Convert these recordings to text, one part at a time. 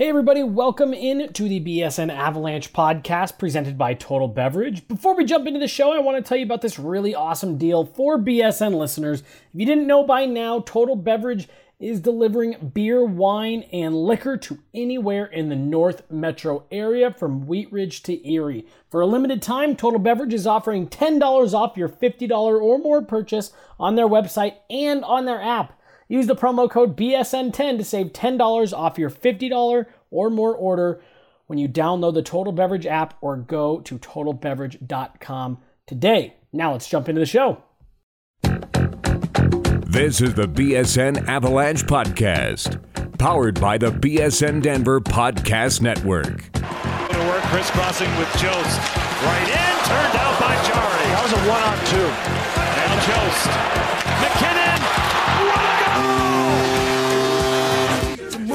Hey, everybody, welcome in to the BSN Avalanche podcast presented by Total Beverage. Before we jump into the show, I want to tell you about this really awesome deal for BSN listeners. If you didn't know by now, Total Beverage is delivering beer, wine, and liquor to anywhere in the North Metro area from Wheat Ridge to Erie. For a limited time, Total Beverage is offering $10 off your $50 or more purchase on their website and on their app. Use the promo code BSN10 to save $10 off your $50 or more order when you download the Total Beverage app or go to totalbeverage.com today. Now let's jump into the show. This is the BSN Avalanche Podcast, powered by the BSN Denver Podcast Network. Going to work crisscrossing with Jost. Right in, turned out by Jari. That was a one on two. Now Jost. MacKinnon.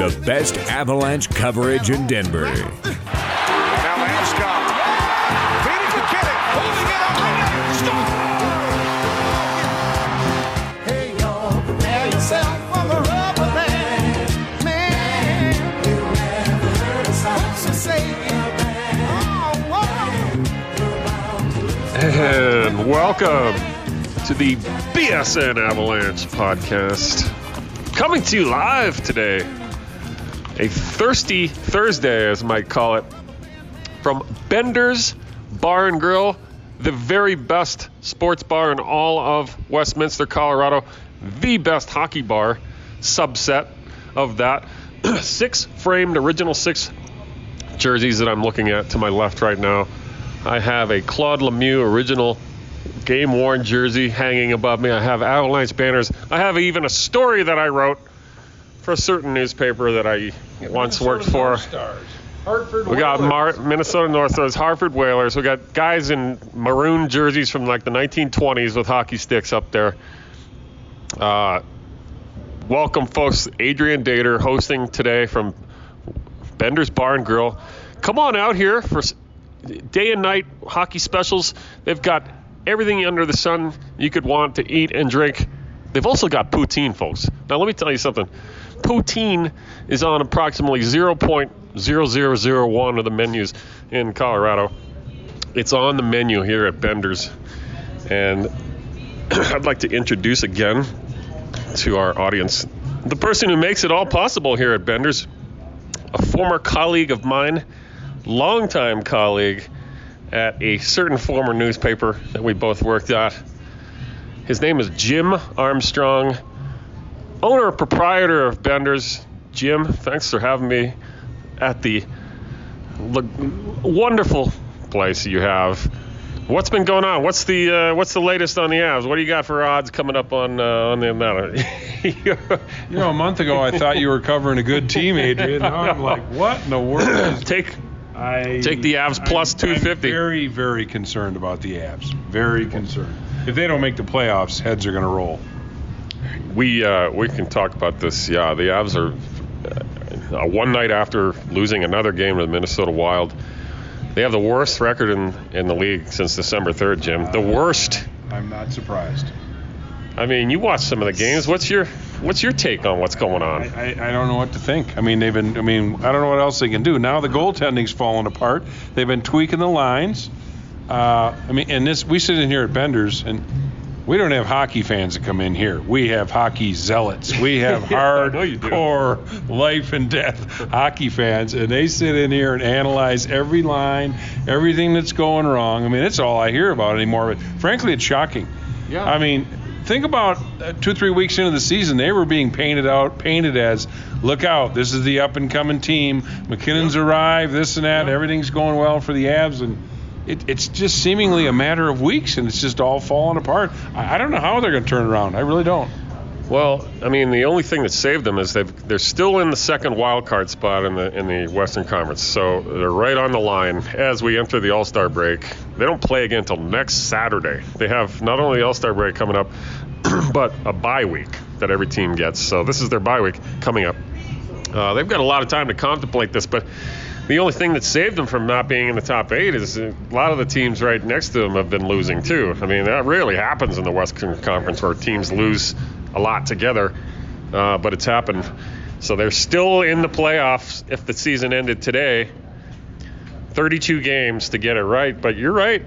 The best Avalanche coverage in Denver. Now Landeskog. Feeding MacKinnon. Holding it up. Stop. Hey, y'all, prepare yourself for the rubber band. Man, you never heard a sound so say Oh. And welcome to the BSN Avalanche podcast. Coming to you live today. Thirsty Thursday, as might call it, from Bender's Bar and Grill, the very best sports bar in all of Westminster, Colorado, the best hockey bar subset of that. six framed, original six jerseys that I'm looking at to my left right now. I have a Claude Lemieux original game worn jersey hanging above me. I have Avalanche banners. I have even a story that I wrote for a certain newspaper that I once worked for. hartford We got Mar- Minnesota North Stars, Hartford Whalers. We got guys in maroon jerseys from like the 1920s with hockey sticks up there. Uh, welcome, folks. Adrian Dater hosting today from Bender's Bar and Grill. Come on out here for day and night hockey specials. They've got everything under the sun you could want to eat and drink. They've also got poutine, folks. Now, let me tell you something. Poutine is on approximately 0.0001 of the menus in Colorado. It's on the menu here at Bender's. And I'd like to introduce again to our audience the person who makes it all possible here at Bender's, a former colleague of mine, longtime colleague at a certain former newspaper that we both worked at. His name is Jim Armstrong, owner and proprietor of Bender's. Jim, thanks for having me at the wonderful place you have. What's been going on? What's the uh, what's the latest on the Avs? What do you got for odds coming up on uh, on the amount? You know, a month ago I thought you were covering a good team, Adrian. Now I'm like, what in the world? take I Take the Avs plus I'm- 250. I'm very, very concerned about the Avs. Very concerned. If they don't make the playoffs, heads are going to roll. We uh, we can talk about this. Yeah, the Avs are uh, one night after losing another game to the Minnesota Wild. They have the worst record in, in the league since December 3rd, Jim. The worst. I'm not surprised. I mean, you watch some of the games. What's your what's your take on what's going on? I, I, I don't know what to think. I mean, they've been. I mean, I don't know what else they can do. Now the goaltending's falling apart. They've been tweaking the lines. Uh, I mean, and this we sit in here at Bender's and we don't have hockey fans that come in here. We have hockey zealots. We have hardcore life and death hockey fans, and they sit in here and analyze every line, everything that's going wrong. I mean, it's all I hear about anymore. But frankly, it's shocking. Yeah. I mean, think about uh, two, three weeks into the season, they were being painted out, painted as, look out, this is the up and coming team. MacKinnon's arrived, this and that, everything's going well for the Avs, and it, it's just seemingly a matter of weeks, and it's just all falling apart. I, I don't know how they're going to turn around. I really don't. Well, I mean, the only thing that saved them is they've they're still in the second wild card spot in the in the Western Conference, so they're right on the line as we enter the All Star break. They don't play again until next Saturday. They have not only the All Star break coming up, but a bye week that every team gets. So this is their bye week coming up. Uh, they've got a lot of time to contemplate this, but the only thing that saved them from not being in the top eight is a lot of the teams right next to them have been losing too. I mean, that rarely happens in the Western Conference where teams lose a lot together, uh, but it's happened. So they're still in the playoffs if the season ended today. 32 games to get it right, but you're right.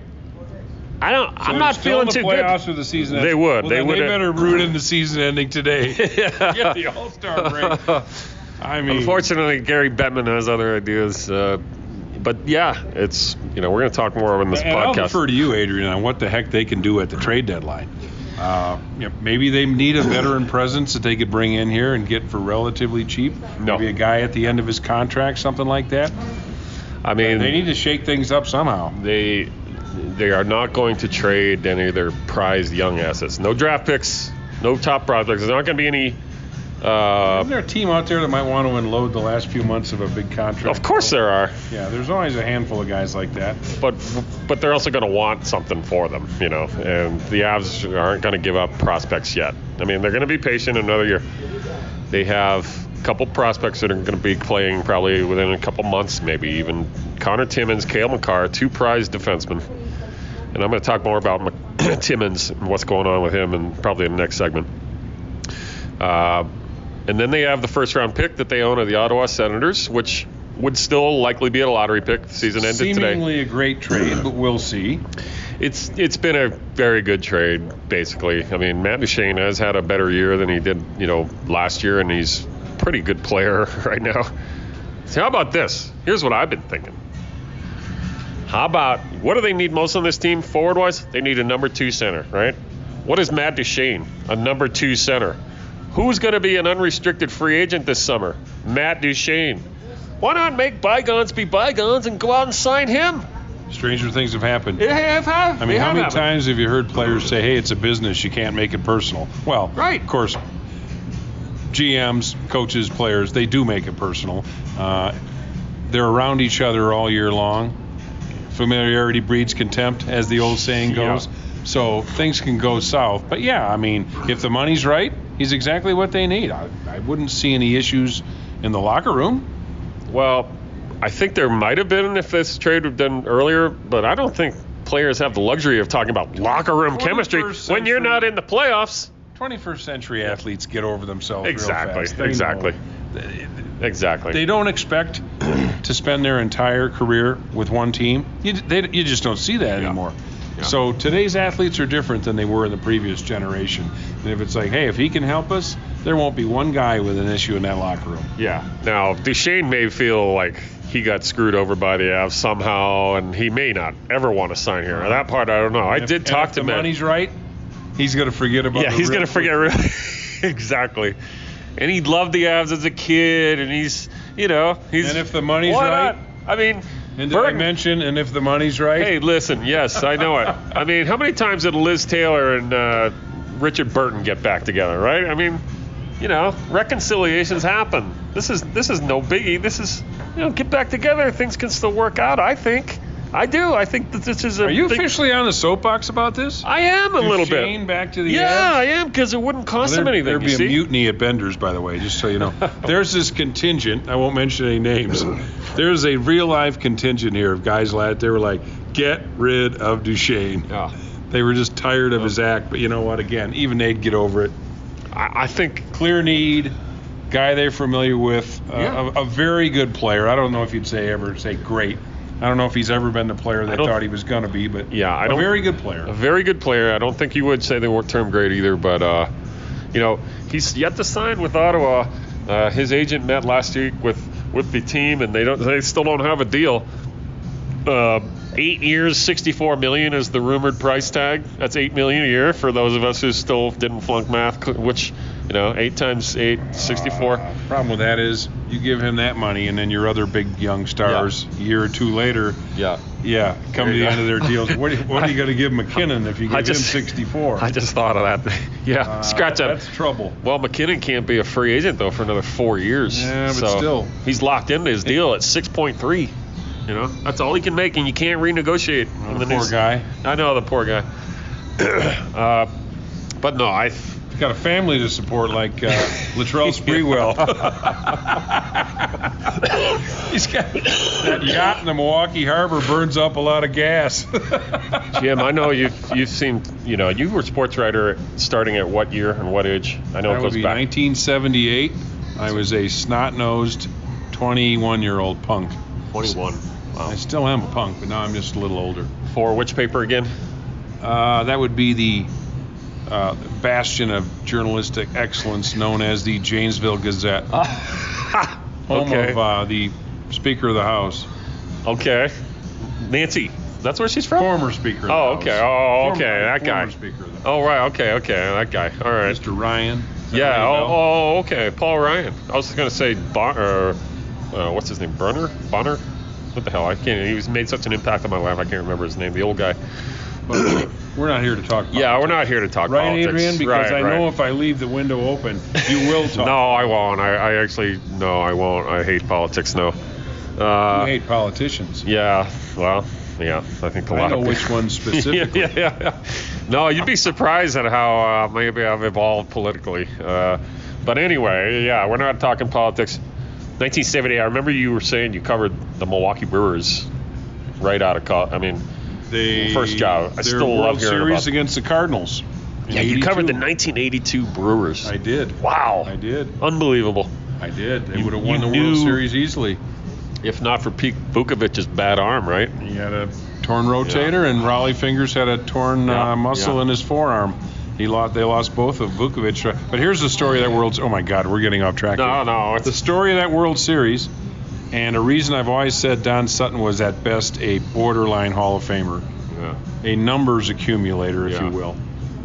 I don't. So I'm not feeling too playoffs good. or the season. They would. Well, They would. They better root in the season ending today. yeah. Get the All Star break. I mean, Unfortunately, Gary Bettman has other ideas. Uh, but yeah, it's you know we're going to talk more in this and I'll podcast. defer to you, Adrian, on what the heck they can do at the trade deadline. Uh, you know, maybe they need a veteran presence that they could bring in here and get for relatively cheap. No. Maybe a guy at the end of his contract, something like that. I mean, They need to shake things up somehow. they they are not going to trade any of their prized young assets. No draft picks, no top prospects. There's not going to be any. Uh, Isn't there a team out there that might want to unload the last few months of a big contract? of course there are, Yeah, there's always a handful of guys like that. but but they're also going to want something for them, you know. And the Avs aren't going to give up prospects yet. I mean, they're going to be patient another year. They have a couple prospects that are going to be playing probably within a couple months, maybe even Connor Timmins, Cale Makar, two prized defensemen. And I'm going to talk more about Mc- Timmins and what's going on with him, and probably in the next segment. Uh, and then they have the first round pick that they own of the Ottawa Senators, which would still likely be a lottery pick. The season ended today. Seemingly a great trade, but we'll see. It's it's been a very good trade, basically. I mean, Matt Duchene has had a better year than he did, you know, last year, and he's a pretty good player right now. So how about this? Here's what I've been thinking. How about what do they need most on this team forward wise? They need a number two center, right? What is Matt Duchene? A number two center. Who's going to be an unrestricted free agent this summer? Matt Duchene. Why not make bygones be bygones and go out and sign him? Stranger things have happened. It have, have, I mean, how many times have you heard players say, "Hey, it's a business; you can't make it personal"? Well, Right. Of course, GMs, coaches, players, they do make it personal. Uh, they're around each other all year long. Familiarity breeds contempt, as the old saying Yeah. goes. So things can go south. But yeah, I mean, if the money's right, he's exactly what they need. I, I wouldn't see any issues in the locker room. Well, I think there might have been if this trade was done earlier, but I don't think players have the luxury of talking about locker room 21st chemistry when you're not in the playoffs. 21st century athletes get over themselves Exactly, real fast. They know. exactly. Exactly. They don't expect to spend their entire career with one team. You, they, you just don't see that anymore. Yeah. So today's athletes are different than they were in the previous generation. And if it's like, hey, if he can help us, there won't be one guy with an issue in that locker room. yeah. Now, Duchene may feel like he got screwed over by the Avs somehow, and he may not ever want to sign here. That part, I don't know. I And if- did talk if to the Matt. money's right, he's going to forget about. Yeah, he's gonna forget. Real, exactly. And he loved the Avs as a kid, and he's, you know, he's. And if the money's right- not? I mean, And did I Burton- mention? And if the money's right, Hey, listen, yes, I know it. I mean, how many times did Liz Taylor and uh, Richard Burton get back together, right? I mean, you know, reconciliations happen. This is this is no biggie. This is, you know, get back together. Things can still work out. I think. I do. I think that this is a. are you big- officially on the soapbox about this? I am a little bit. Duchene back to the Yeah? I am because it wouldn't cost Well, them anything. There'd you be see? a mutiny at Bender's, by the way, just so you know. There's this contingent. I won't mention any names. There's a real life contingent here of guys like they were like, get rid of Duchene. Yeah. They were just tired of his act. But you know what? Again, even they'd get over it. I, I think Clear need, guy they're familiar with, uh, Yeah. a, a very good player. I don't know if you'd say ever say great. I don't know if he's ever been the player they thought he was going to be, but Yeah, I a don't- very good player. a very good player. I don't think you would say they weren't term great either, but uh, you know, he's yet to sign with Ottawa. Uh, his agent met last week with with the team, and they don't they still don't have a deal. Uh, eight years, 64 million is the rumored price tag. That's eight million a year for those of us who still didn't flunk math. Which, you know, eight times eight, 64. Problem with that is you give him that money, and then your other big young stars, a year or two later, Yeah. yeah, come to There you the go. end of their deals. What, are you- what are you going to give MacKinnon if you give just- him 64? I just thought of that. yeah, Uh, scratch that. That's trouble. Well, MacKinnon can't be a free agent though for another four years. Yeah, but so still. he's locked into his deal at 6.3. You know, that's all he can make, and you can't renegotiate. in The the poor news. guy. I know the poor guy. uh, but no, I. He's got a family to support like uh, Latrell Sprewell. He's got that yacht in the Milwaukee Harbor burns up a lot of gas. Jim, I know you've you've seen. You know, you were a sports writer starting at what year and what age? I know That it would goes be back. 1978. I was a snot-nosed 21-year-old punk. 21. Wow. I still am a punk, but now I'm just a little older. For which paper again? Uh, that would be the uh, bastion of journalistic excellence known as the Janesville Gazette, home okay. of uh, the Speaker of the House, Okay. Nancy. That's where she's from. former Speaker. Of the Oh, okay. Oh, Former- okay. That guy. Former Speaker of the House. Oh, right. Okay. Okay. That guy. All right. Mr. Ryan. Yeah. Oh, oh, okay. Paul Ryan. I was gonna say Bon. Uh, what's his name? Burner. Bonner. What the hell? I can't. He was made such an impact on my life. I can't remember his name. The old guy. We're not here to talk. About Yeah, we're not here to talk Right, politics. Adrian? Because Right, I know if I leave the window open, you will talk. No, I won't. I, I actually no, I won't. I hate politics. No. you Uh, hate politicians. yeah. Well. Yeah. I think a I lot of I know of which ones specifically. yeah, yeah, yeah. No, you'd be surprised at how uh, maybe I've evolved politically. Uh, but anyway, yeah, we're not talking politics. 1970. I remember you were saying you covered the Milwaukee Brewers right out of college. I mean, They, First job. I still love World hearing Series about- against the Cardinals. in yeah, you covered the 1982 Brewers. I did. wow, I did. unbelievable. I did. They would have won the World Series easily. If not for Pete Vuckovich's bad arm, right? He had a torn rotator, and Rollie Fingers had a torn Yeah, uh, muscle yeah. in his forearm. He lost. They lost both of Vukovic. But here's the story of that World. Oh my God, we're getting off track. No, here. no, The story of that World Series, and a reason I've always said Don Sutton was at best a borderline Hall of Famer, yeah. a numbers accumulator, if Yeah. you will.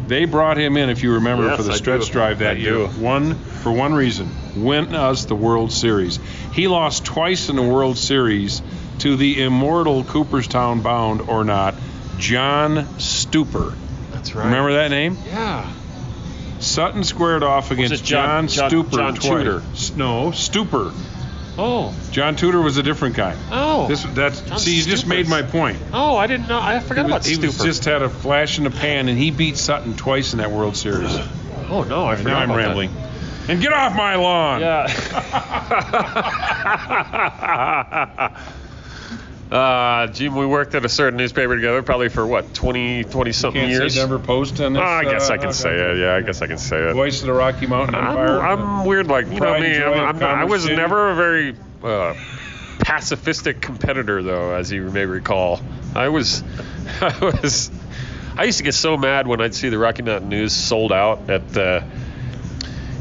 They brought him in, if you remember, Yes, for the stretch drive that I year. do. One for one reason: win us the World Series. He lost twice in the World Series to the immortal Cooperstown bound or not, John Stuper. That's right. Remember that name? Yeah. Sutton squared off against John- John, Stuper John twice. No, Stuper. Oh. John Tudor was a different guy. Oh. This that's John see, you just made my point. Oh, I didn't know. I forgot He about he Stuper. just had a flash in the pan, and he beat Sutton twice in that World Series. Oh no, I forgot now I'm about that. rambling. And get off my lawn. Yeah. uh, Jim, we worked at a certain newspaper together, probably for what, 20, 20 something years. say Denver Post on this. Oh, I guess uh, I can say it. Yeah, I guess I can say it. Voice of the Rocky Mountain I'm, I'm weird, like you know me. I'm, I'm I was never a very uh, pacifistic competitor, though, as you may recall. I was, I was, I used to get so mad when I'd see the Rocky Mountain News sold out at the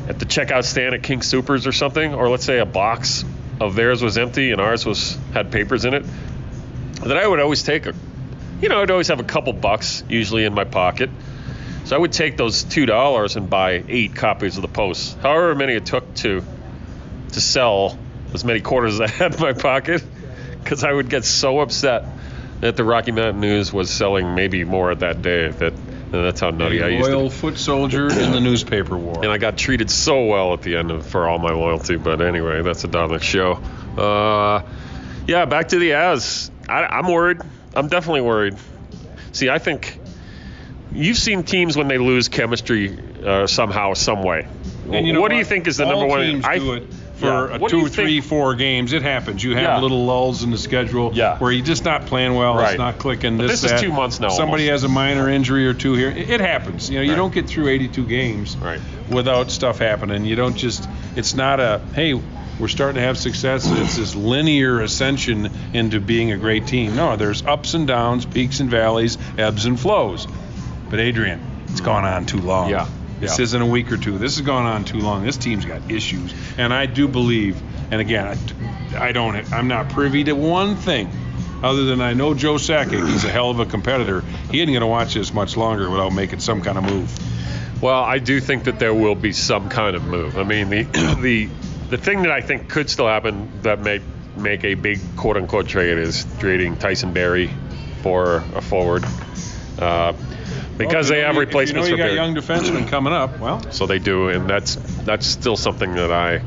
at the checkout stand at King Supers or something, or let's say a box of theirs was empty and ours was had papers in it. That I would always take a, you know, I'd always have a couple bucks usually in my pocket. So I would take those two dollars and buy eight copies of the Post, however many it took to to sell as many quarters as I had in my pocket, because I would get so upset that the Rocky Mountain News was selling maybe more that day. That that's how nutty I a used to. loyal foot soldier in the newspaper war. And I got treated so well at the end of, for all my loyalty. But anyway, that's a Dominic show. Uh, yeah, back to the As. I, I'm worried. I'm definitely worried. See, I think you've seen teams when they lose chemistry uh, somehow, some way. And you know what, do you think is the All number one? Teams I, do it for Yeah. a What two, three, four games. It happens. You have Yeah. little lulls in the schedule Yeah. where you're just not playing well. Right. It's not clicking. This, this is that. two months now, Somebody almost. has a minor injury or two here. It, it happens. You know, you Right. don't get through 82 games Right. without stuff happening. You don't just. It's not a hey. We're starting to have success. It's this linear ascension into being a great team. No, there's ups and downs, peaks and valleys, ebbs and flows. But Adrian, it's gone on too long. Yeah. This Yeah. isn't a week or two. This has gone on too long. This team's got issues, and I do believe. And again, I, I don't. I'm not privy to one thing, other than I know Joe Sakic, he's a hell of a competitor. He ain't going to watch this much longer without making some kind of move. Well, I do think that there will be some kind of move. I mean, the the the thing that I think could still happen that may make a big quote unquote trade is trading Tyson Barrie for a forward. Uh, because Well, they have replacements you know you got young defensemen coming up, well, So they do, and that's that's still something that I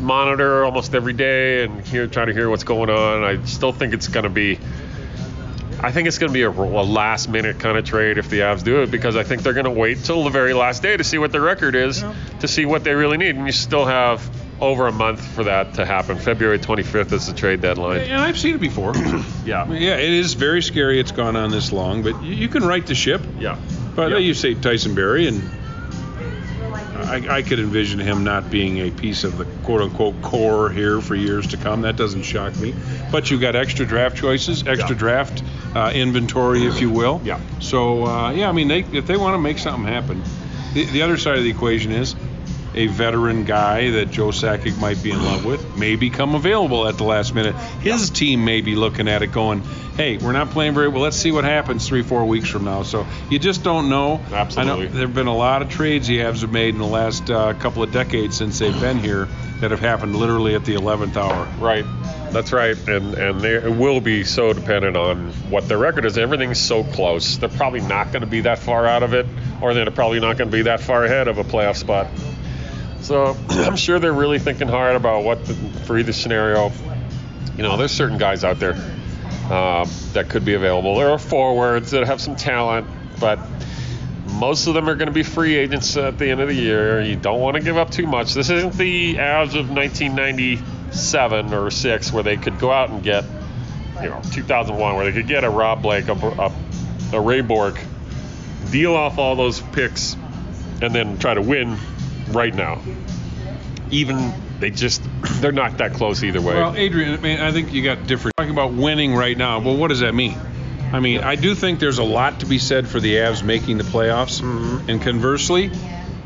monitor almost every day and hear try to hear what's going on. I still think it's going to be. I think it's going to be a, a last minute kind of trade if the Avs do it because I think they're going to wait till the very last day to see what their record is to see what they really need, and you still have over a month for that to happen. February 25th is the trade deadline. and I've seen it before. Yeah, yeah, it is very scary it's gone on this long, but you, you can right the ship. yeah. But uh, Yeah. you say Tyson Barrie, and I, I could envision him not being a piece of the quote unquote core here for years to come. That doesn't shock me. But you've got extra draft choices, extra Yeah. draft uh, inventory, if you will. Yeah. So, uh, yeah, I mean, they, if they want to make something happen, the, the other side of the equation is a veteran guy that Joe Sakic might be in love with may become available at the last minute. His team may be looking at it going, hey, we're not playing very well. Let's see what happens three, four weeks from now. So you just don't know. Absolutely. I know there have been a lot of trades the Avs have made in the last uh, couple of decades since they've been here that have happened literally at the 11th hour. Right. That's right, and and they it will be so dependent on what their record is. Everything's so close. They're probably not going to be that far out of it, or they're probably not going to be that far ahead of a playoff spot. So I'm sure they're really thinking hard about what the, for either scenario. You know, there's certain guys out there uh, that could be available. There are forwards that have some talent, but most of them are going to be free agents at the end of the year. You don't want to give up too much. This isn't the Avs of 1997 or six where they could go out and get, you know, 2001 where they could get a Rob Blake, a, a, a Ray Bourque, deal off all those picks, and then try to win right now. Even they just they're not that close either way. Well, Adrian, I mean, I think you got different. Talking about winning right now, well, what does that mean? I mean, I do think there's a lot to be said for the Avs making the playoffs. And conversely,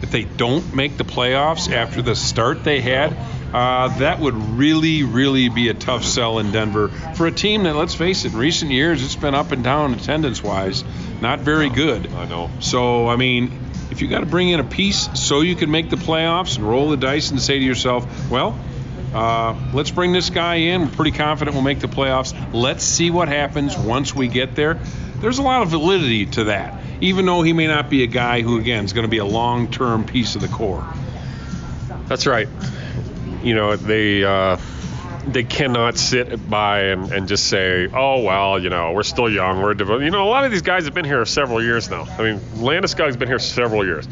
if they don't make the playoffs after the start they had, uh, that would really, really be a tough sell in Denver for a team that, let's face it, in recent years it's been up and down attendance wise, not very good. I know. So, I mean, if you got to bring in a piece so you can make the playoffs and roll the dice and say to yourself, well, uh, let's bring this guy in. We're pretty confident we'll make the playoffs. Let's see what happens once we get there. There's a lot of validity to that, even though he may not be a guy who, again, is going to be a long term piece of the core. That's right. You know, they uh, they cannot sit by and, and just say, oh well, you know, we're still young, we're develop-. you know, a lot of these guys have been here several years now. I mean, Landeskog's been here several years.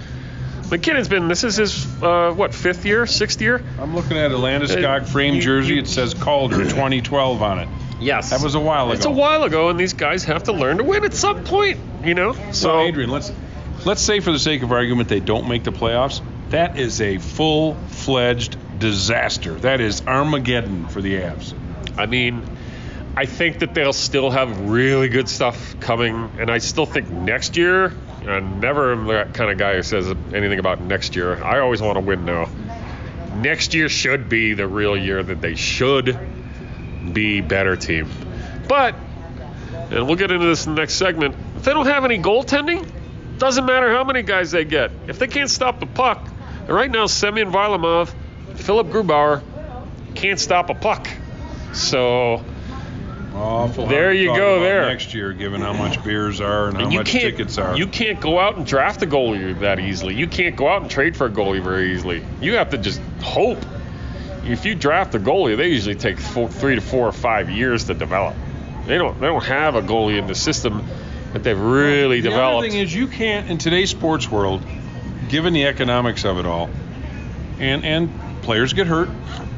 MacKinnon's been this is his uh, what fifth year, sixth year? I'm looking at a Landeskog Uh, frame jersey. It says Calder 2012 on it. Yes, That was a while ago. It's a while ago, and these guys have to learn to win at some point. You know, so So, Adrian, let's let's say for the sake of argument they don't make the playoffs. That is a full-fledged disaster. That is Armageddon for the Avs. I mean, I think that they'll still have really good stuff coming, and I still think next year. And never am that kind of guy who says anything about next year. I always want to win now. Next year should be the real year that they should be better team. But, and we'll get into this in the next segment. If they don't have any goaltending, doesn't matter how many guys they get. If they can't stop the puck, right now Semyon Varlamov, Philipp Grubauer can't stop a puck. So Awful. There you go there. Next year, given how much beers are and how and you much can't tickets are. you can't go out and draft a goalie that easily. You can't go out and trade for a goalie very easily. You have to just hope. If you draft a goalie, they usually take four, three to four or five years to develop. They don't they don't have a goalie in the system that they've really the developed. other thing is you can't in today's sports world, given the economics of it all, and and players get hurt.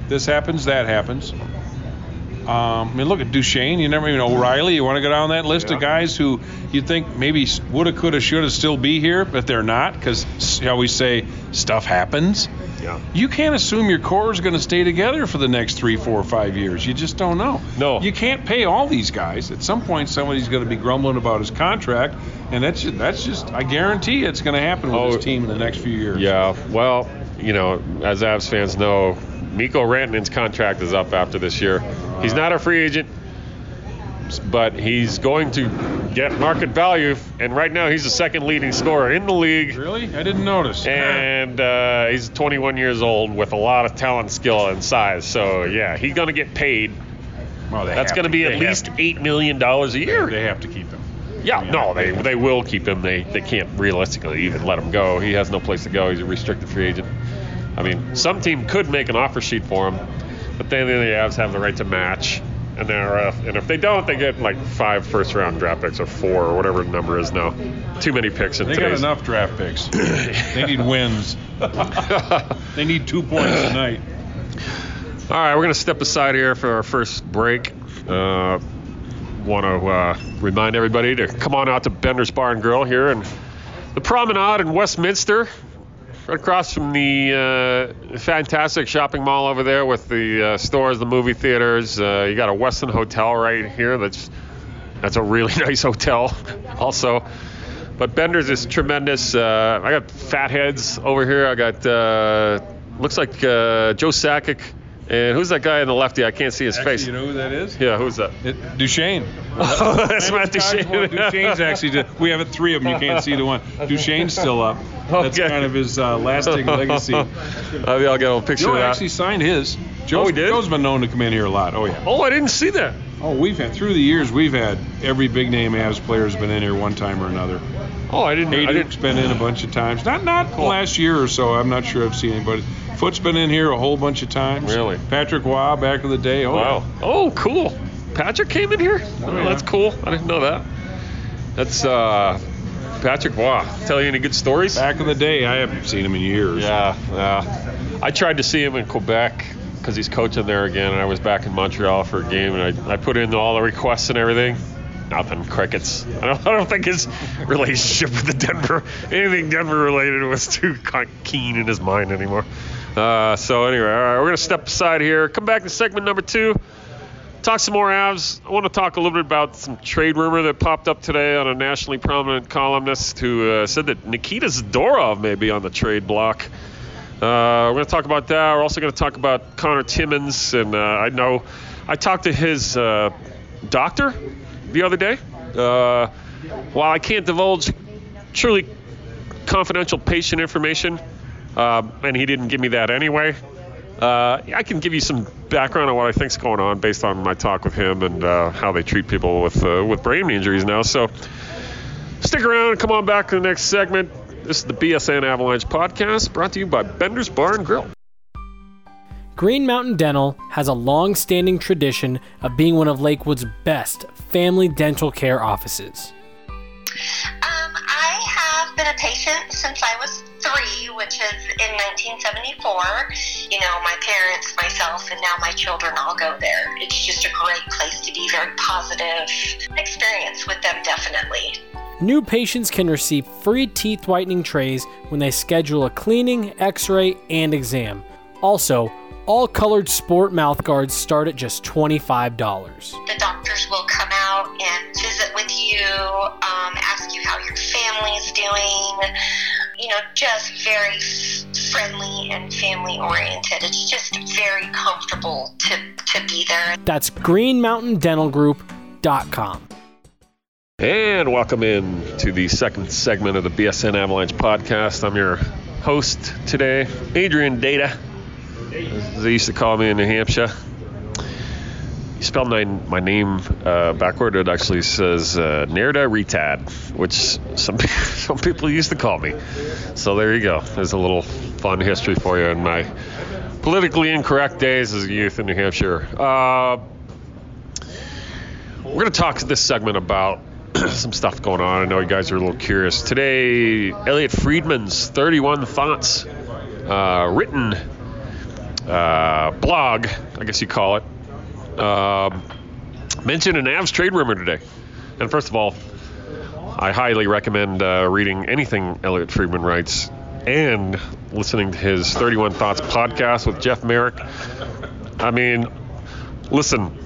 This happens, that happens. Um, I mean, look at Duchene. You never even know O'Reilly. You want to go down that list Yeah. of guys who you think maybe woulda, coulda, shoulda still be here, but they're not because, shall we say, stuff happens. yeah. You can't assume your core is going to stay together for the next three, four, five years. You just don't know. No. You can't pay all these guys. At some point, somebody's going to be grumbling about his contract, and that's just, that's just I guarantee it's going to happen with Oh, this team in the next few years. Yeah, well, you know, as Avs fans know, Mikko Rantanen's contract is up after this year. He's not a free agent. but he's going to get market value. And right now, he's the second leading scorer in the league. Really? I didn't notice. And uh, he's 21 years old with a lot of talent, skill, and size. So yeah, he's going to get paid. Well, they That's going to be at least eight million dollars a year. They have to keep him. Yeah, Yeah, no, they they- they will keep him. They they can't realistically even let him go. He has no place to go. He's a restricted free agent. I mean, some team could make an offer sheet for him, but then the Avs have the right to match. And they're, uh, and if they don't, they get like five first round draft picks or four or whatever the number is now. Too many picks in They got today's. enough draft picks. they need wins. they need two points tonight. All right, we're going to step aside here for our first break. Uh, Want to uh, remind everybody to come on out to Bender's Bar and Grill here in the Promenade in Westminster, across from the uh, fantastic shopping mall over there with the uh, stores, the movie theaters. Uh, you got a Westin Hotel right here. That's that's a really nice hotel, also. But Bender's is tremendous. Uh, I got fatheads over here. I got uh, looks like uh, Joe Sakic, and who's that guy in the lefty? I can't see his Actually, face. you know who that is? Yeah, who's that? It, Duchene. That's Matt Duchene. Duchene. Duchene's actually. We have three of them. You can't see the one. Duchene's still up. That's Okay. kind of his uh, lasting legacy. Maybe I'll get a picture Joe of that. actually signed his. Joe, Oh, he did? Joe's been known to come in here a lot. Oh yeah. oh, I didn't see that. Oh, we've had through the years. We've had every big name Avs player has been in here one time or another. Oh, I didn't. I Hejduk's didn't. been in a bunch of times. Not not the last year or so. I'm not sure I've seen anybody. Foote's been in here a whole bunch of times. Really? Patrick Roy back in the day. Oh, Wow. Oh, cool. Patrick came in here. Oh, yeah. that's cool. I didn't know that. That's uh, Patrick Roy. Tell you any good stories? Back in the day, I haven't seen him in years. Yeah, yeah. I tried to see him in Quebec because he's coaching there again, and I was back in Montreal for a game, and I, I put in all the requests and everything. Nothing, crickets. I don't, I don't think his relationship with the Denver, anything Denver related, was too keen in his mind anymore. Uh, so anyway, all right, we're gonna step aside here. Come back to segment number two. Talk some more Avs. I want to talk a little bit about some trade rumor that popped up today on a nationally prominent columnist who uh, said that Nikita Zadorov may be on the trade block. Uh, we're going to talk about that. We're also going to talk about Connor Timmins. And uh, I know I talked to his uh, doctor the other day. Uh, while I can't divulge truly confidential patient information, um, and he didn't give me that anyway, uh, I can give you some background on what I think's going on based on my talk with him and uh, how they treat people with uh, with brain injuries now. So stick around and come on back to the next segment. This is the BSN Avalanche podcast brought to you by Bender's Bar and Grill. Green Mountain Dental has a long standing tradition of being one of Lakewood's best family dental care offices. Been a patient since I was three, which is in 1974. You know, my parents, myself, and now my children all go there. It's just a great place to be, very positive experience with them, definitely. New patients can receive free teeth whitening trays when they schedule a cleaning, x ray, and exam. Also, all colored sport mouth guards start at just $25. The doctors will you, um, ask you how your family's doing. You know, just very friendly and family oriented. It's just very comfortable to, to be there. That's greenmountaindentalgroup.com. And welcome in to the second segment of the BSN Avalanche podcast. I'm your host today, Adrian Data, as they used to call me in New Hampshire. You spelled my, my name uh, backward. It actually says uh, Nerda Retad, which some some people used to call me. So there you go. There's a little fun history for you in my politically incorrect days as a youth in New Hampshire. Uh, we're going to talk this segment about some stuff going on. I know you guys are a little curious. Today, Elliot Friedman's 31 Thoughts uh, written uh, blog, I guess you call it, um, mentioned an Avs trade rumor today. And first of all, I highly recommend uh, reading anything Elliot Friedman writes and listening to his 31 Thoughts podcast with Jeff Marek. I mean, listen,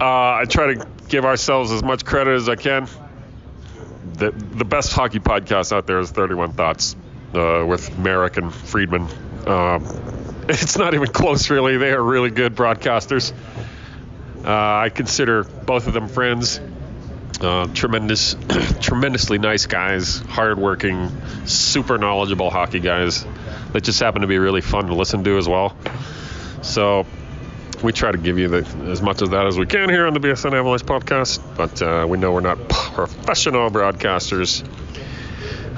uh, I try to give ourselves as much credit as I can. The, the best hockey podcast out there is 31 Thoughts uh, with Merrick and Friedman. Um, it's not even close, really. They are really good broadcasters. Uh, I consider both of them friends. Uh, tremendous, tremendously nice guys, hardworking, super knowledgeable hockey guys that just happen to be really fun to listen to as well. So we try to give you the, as much of that as we can here on the BSN Avalanche podcast, but uh, we know we're not professional broadcasters.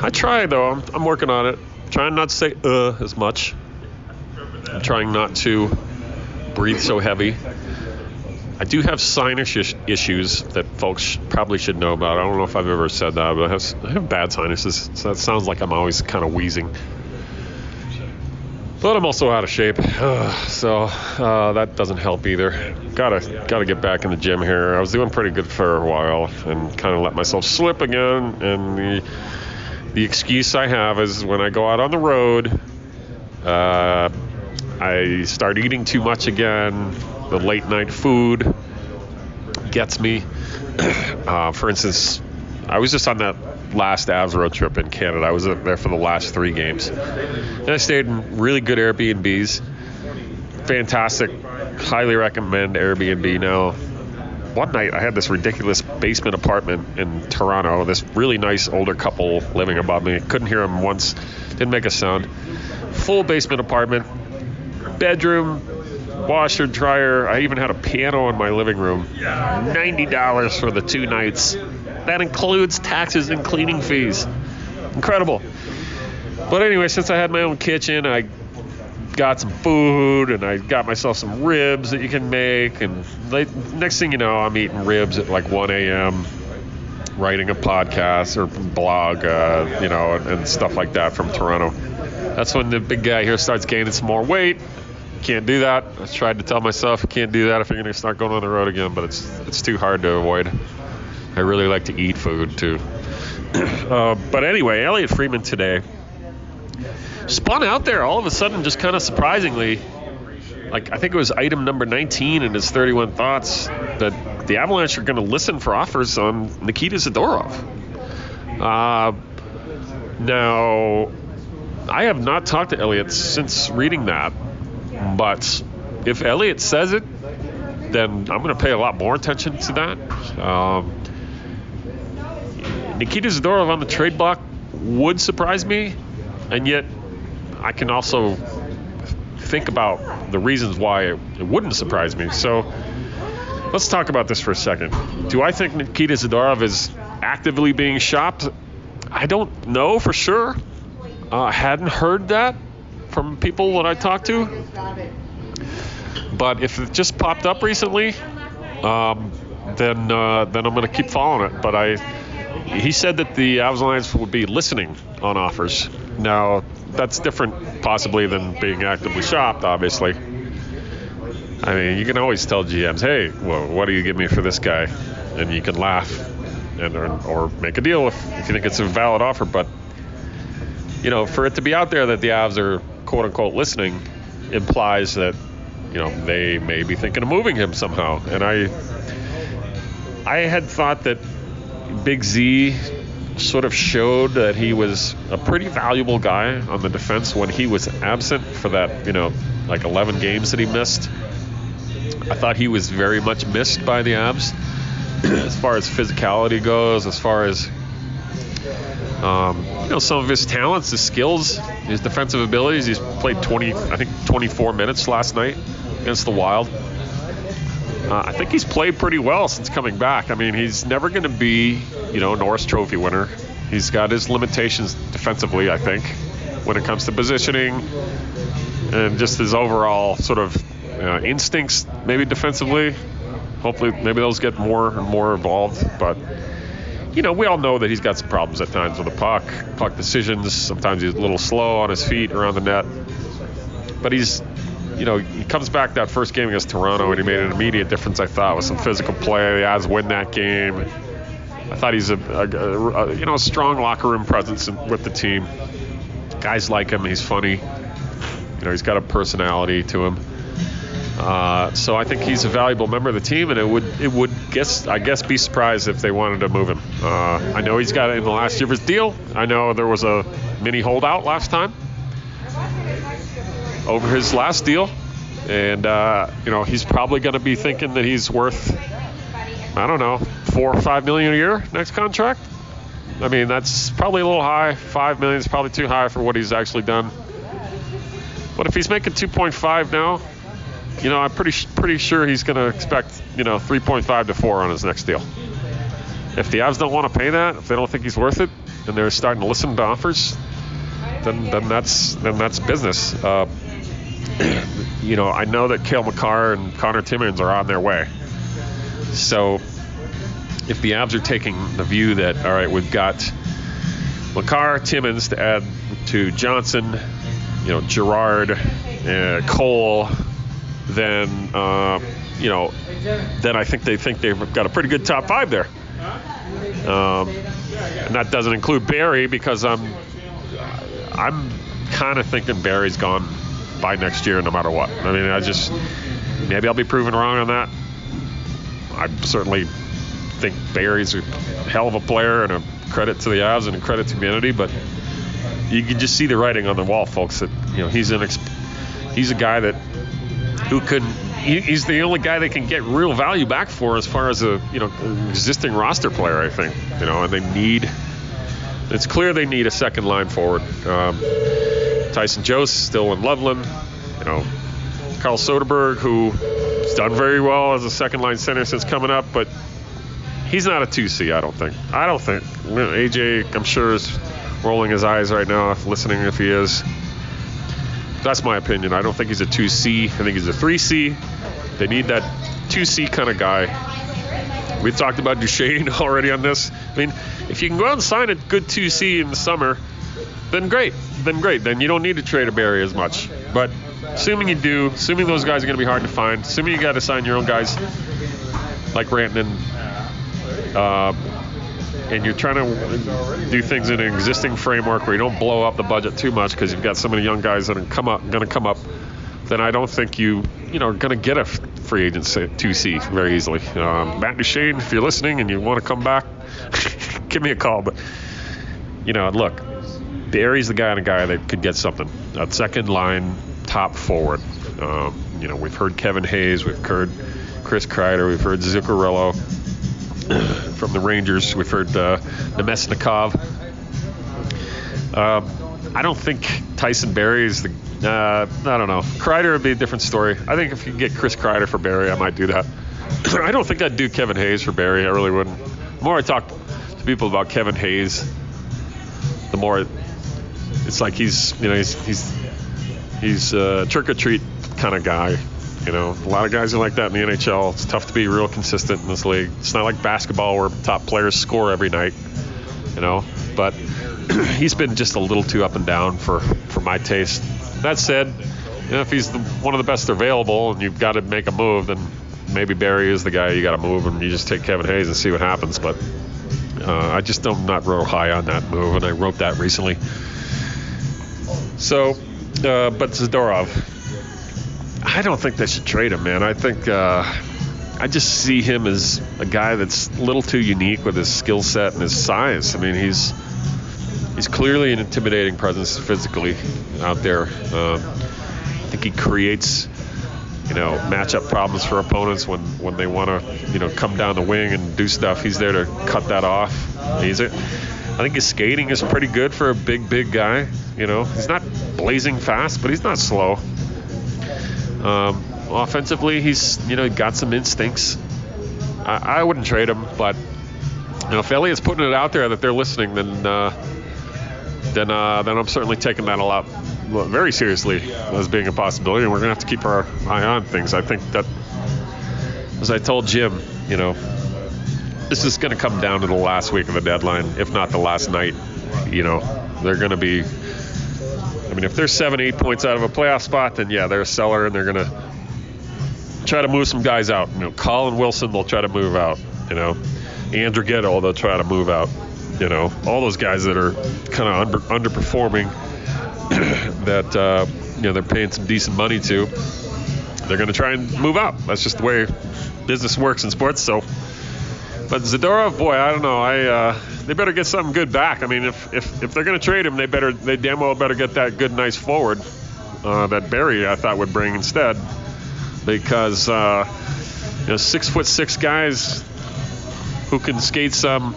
I try though. I'm, I'm working on it. Trying not to say uh as much. I'm trying not to breathe so heavy. I do have sinus is- issues that folks probably should know about. I don't know if I've ever said that, but I have, I have bad sinuses, so that sounds like I'm always kind of wheezing. But I'm also out of shape, so uh, that doesn't help either. Gotta gotta get back in the gym here. I was doing pretty good for a while, and kind of let myself slip again. And the the excuse I have is when I go out on the road, uh, I start eating too much again. The late night food gets me. uh, for instance, I was just on that last Avs road trip in Canada. I was there for the last three games. And I stayed in really good Airbnbs. Fantastic. Highly recommend Airbnb now. One night I had this ridiculous basement apartment in Toronto. This really nice older couple living above me. Couldn't hear them once. Didn't make a sound. Full basement apartment. Bedroom, washer, dryer. I even had a piano in my living room. $90 for the two nights. That includes taxes and cleaning fees. Incredible. But anyway, since I had my own kitchen, I got some food and I got myself some ribs that you can make. And late, next thing you know, I'm eating ribs at like 1 a.m., writing a podcast or blog, uh, you know, and, and stuff like that from Toronto. That's when the big guy here starts gaining some more weight. Can't do that. I tried to tell myself you can't do that if you're going to start going on the road again, but it's it's too hard to avoid. I really like to eat food too. uh, but anyway, Elliot Friedman today spun out there all of a sudden, just kind of surprisingly. Like I think it was item number 19 in his 31 thoughts that the Avalanche are going to listen for offers on Nikita Zadorov. Uh, now, I have not talked to Elliot since reading that, but if Elliot says it, then I'm going to pay a lot more attention to that. Um, Nikita Zadorov on the trade block would surprise me, and yet I can also think about the reasons why it, it wouldn't surprise me. So let's talk about this for a second. Do I think Nikita Zadorov is actively being shopped? I don't know for sure. Uh, I hadn't heard that from people that I talked to. But if it just popped up recently, um, then uh, then I'm going to keep following it. But I, he said that the Avs Avalanche would be listening on offers. Now that's different, possibly, than being actively shopped. Obviously, I mean you can always tell GMs, hey, well, what do you give me for this guy, and you can laugh, and or, or make a deal if, if you think it's a valid offer. But you know, for it to be out there that the Avs are quote unquote listening implies that you know they may be thinking of moving him somehow. And I I had thought that Big Z sort of showed that he was a pretty valuable guy on the defense when he was absent for that, you know, like 11 games that he missed. I thought he was very much missed by the Avs as far as physicality goes, as far as um, you know some of his talents, his skills, his defensive abilities. He's played 20, I think 24 minutes last night against the Wild. Uh, I think he's played pretty well since coming back. I mean, he's never going to be, you know, Norris Trophy winner. He's got his limitations defensively, I think, when it comes to positioning and just his overall sort of uh, instincts, maybe defensively. Hopefully, maybe those get more and more evolved. But you know, we all know that he's got some problems at times with the puck, puck decisions. Sometimes he's a little slow on his feet around the net. But he's, you know, he comes back that first game against Toronto and he made an immediate difference, I thought, with some physical play. The Avs win that game. I thought he's a, a, a, a you know, a strong locker room presence with the team. Guys like him. He's funny. You know, he's got a personality to him. Uh, so I think he's a valuable member of the team, and it would it would guess I guess be surprised if they wanted to move him. Uh, I know he's got in the last year of his deal. I know there was a mini holdout last time over his last deal, and uh, you know he's probably going to be thinking that he's worth I don't know four or five million a year next contract. I mean that's probably a little high. Five million is probably too high for what he's actually done. But if he's making 2.5 now, you know I'm pretty pretty sure he's going to expect you know 3.5 to four on his next deal. If the Avs don't want to pay that, if they don't think he's worth it, and they're starting to listen to offers, then then that's then that's business. Uh, you know, I know that Cale Makar and Connor Timmins are on their way. So if the Avs are taking the view that all right, we've got McCarr, Timmins to add to Johnson, you know, Girard, uh, Cole, then uh, you know, then I think they think they've got a pretty good top five there. Um, and that doesn't include Barrie because I'm I'm kind of thinking Barrie's gone by next year no matter what. I mean, I just maybe I'll be proven wrong on that. I certainly think Barrie's a hell of a player and a credit to the Avs and a credit to community, but you can just see the writing on the wall, folks. That you know he's an ex- he's a guy that who could he's the only guy they can get real value back for as far as a you know existing roster player. I think you know, and they need. It's clear they need a second line forward. Um, Tyson Jost still in Loveland. You know, Carl Soderberg, who's done very well as a second line center since coming up, but he's not a 2C, I don't think. I don't think. AJ, I'm sure, is rolling his eyes right now, listening if he is. That's my opinion. I don't think he's a 2C. I think he's a 3C. They need that 2C kind of guy. We've talked about Duchene already on this. I mean, if you can go out and sign a good 2C in the summer, then great. Then great. Then you don't need to trade a Barrie as much. But assuming you do, assuming those guys are going to be hard to find, assuming you got to sign your own guys like Rantanen, uh, and you're trying to do things in an existing framework where you don't blow up the budget too much because you've got so many young guys that are come up, going to come up, then I don't think you, you know, going to get a free agent 2C very easily. Um, Matt Duchene, if you're listening and you want to come back, give me a call. But you know, look, Barrie's the guy and a guy that could get something. A second line top forward. Um, you know, we've heard Kevin Hayes, we've heard Chris Kreider, we've heard Zuccarello from the Rangers, we've heard uh, Namestnikov. Um, I don't think Tyson Barrie is the. Uh, I don't know. Kreider would be a different story. I think if you get Chris Kreider for Barrie, I might do that. I don't think I'd do Kevin Hayes for Barrie. I really wouldn't. The more I talk to people about Kevin Hayes, the more it's like he's you know he's he's he's a trick or treat kind of guy. You know, a lot of guys are like that in the NHL. It's tough to be real consistent in this league. It's not like basketball where top players score every night. You know, but he's been just a little too up and down for for my taste. That said, you know, if he's the, one of the best available and you've got to make a move, then maybe Barrie is the guy you got to move, and you just take Kevin Hayes and see what happens. But uh, I just don't not real high on that move, and I wrote that recently. So, uh, but Zadorov, I don't think they should trade him, man. I think uh, I just see him as a guy that's a little too unique with his skill set and his size. I mean, he's he's clearly an intimidating presence physically out there. Uh, I think he creates, you know, matchup problems for opponents when when they want to, you know, come down the wing and do stuff. He's there to cut that off. He's it. I think his skating is pretty good for a big, big guy. You know, he's not blazing fast, but he's not slow. Um, offensively, he's you know got some instincts. I, I wouldn't trade him, but you know if Elliot's putting it out there that they're listening, then uh, then uh, then I'm certainly taking that a lot very seriously as being a possibility, and we're gonna have to keep our eye on things. I think that, as I told Jim, you know, this is gonna come down to the last week of the deadline, if not the last night. You know, they're gonna be I mean, if they're seven, eight points out of a playoff spot, then yeah, they're a seller and they're going to try to move some guys out. You know, Colin Wilson, they'll try to move out. You know, Andrew Ghetto, they'll try to move out. You know, all those guys that are kind of under, underperforming that, uh, you know, they're paying some decent money to, they're going to try and move out. That's just the way business works in sports. So, but Zadorov, boy, I don't know. I uh, they better get something good back. I mean, if if, if they're going to trade him, they better they damn well better get that good, nice forward uh, that Barrie I thought would bring instead. because uh, you know six foot six guys who can skate some,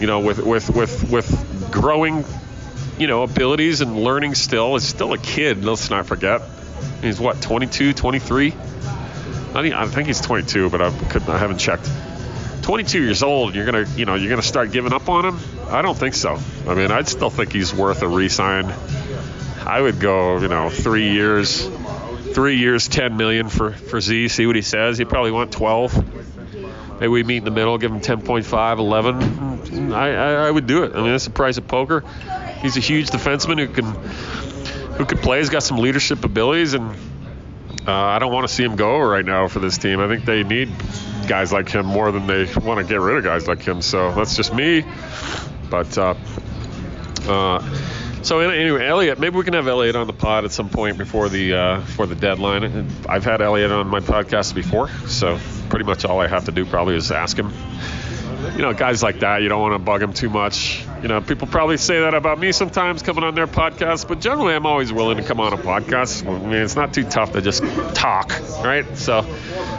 you know, with with with with growing, you know, abilities and learning still. Is still a kid. Let's not forget. He's what 22, 23. I think I think he's 22, but I could I haven't checked. 22 years old, you're gonna you know you're gonna start giving up on him. I don't think so. I mean, I'd still think he's worth a re-sign. I would go, you know, three years, three years, 10 million for for Z. See what he says. He probably want 12. Maybe we meet in the middle, give him 10.5, 11. I, I, I would do it. I mean, that's the price of poker. He's a huge defenseman who can who could play. He's got some leadership abilities, and uh, I don't want to see him go right now for this team. I think they need guys like him more than they want to get rid of guys like him. So that's just me. But uh, uh, so anyway, Elliot, maybe we can have Elliot on the pod at some point before the uh, before the deadline. I've had Elliot on my podcast before, so pretty much all I have to do probably is ask him. You know, guys like that, you don't want to bug them too much. You know, people probably say that about me sometimes coming on their podcast, but generally I'm always willing to come on a podcast. I mean, it's not too tough to just talk, right? So,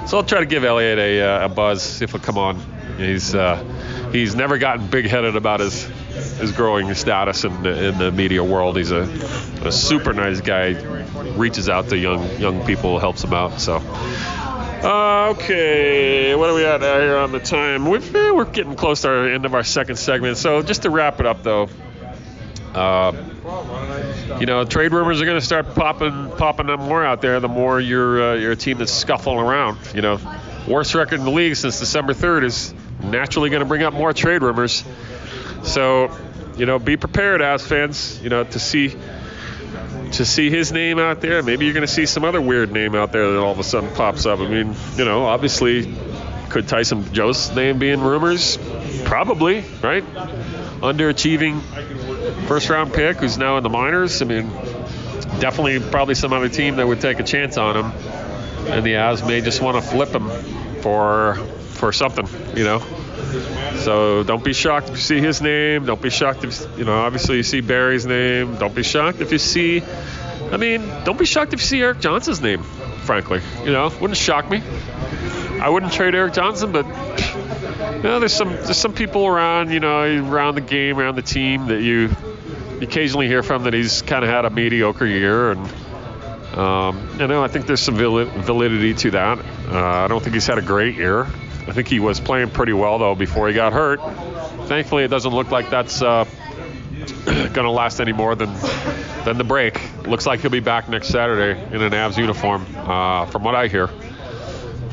so I'll try to give Elliot a, uh, a buzz if he'll come on. He's uh, he's never gotten big-headed about his his growing status in the, in the media world. He's a, a super nice guy. Reaches out to young young people, helps them out. So. Okay, what are we at here on the time? We're, eh, we're getting close to our end of our second segment. So just to wrap it up, though, uh, you know, trade rumors are going to start popping popping up more out there. The more you're uh, you're a team that's scuffling around. You know, worst record in the league since December 3rd is naturally going to bring up more trade rumors. So, you know, be prepared, as fans. You know, to see to see his name out there. Maybe you're going to see some other weird name out there that all of a sudden pops up. I mean, you know, obviously, could Tyson Jost's name be in rumors? Probably, right? Underachieving first round pick who's now in the minors. I mean, definitely probably some other team that would take a chance on him. And the Avs may just want to flip him for for something, you know. So don't be shocked if you see his name. Don't be shocked if you know. Obviously, you see Barrie's name. Don't be shocked if you see. I mean, don't be shocked if you see Erik Johnson's name. Frankly, you know, wouldn't shock me. I wouldn't trade Erik Johnson, but you know, there's some there's some people around, you know, around the game, around the team that you occasionally hear from that he's kind of had a mediocre year, and um, you know, I think there's some validity to that. Uh, I don't think he's had a great year. I think he was playing pretty well though before he got hurt. Thankfully, it doesn't look like that's uh, going to last any more than than the break. Looks like he'll be back next Saturday in an Avs uniform, uh, from what I hear.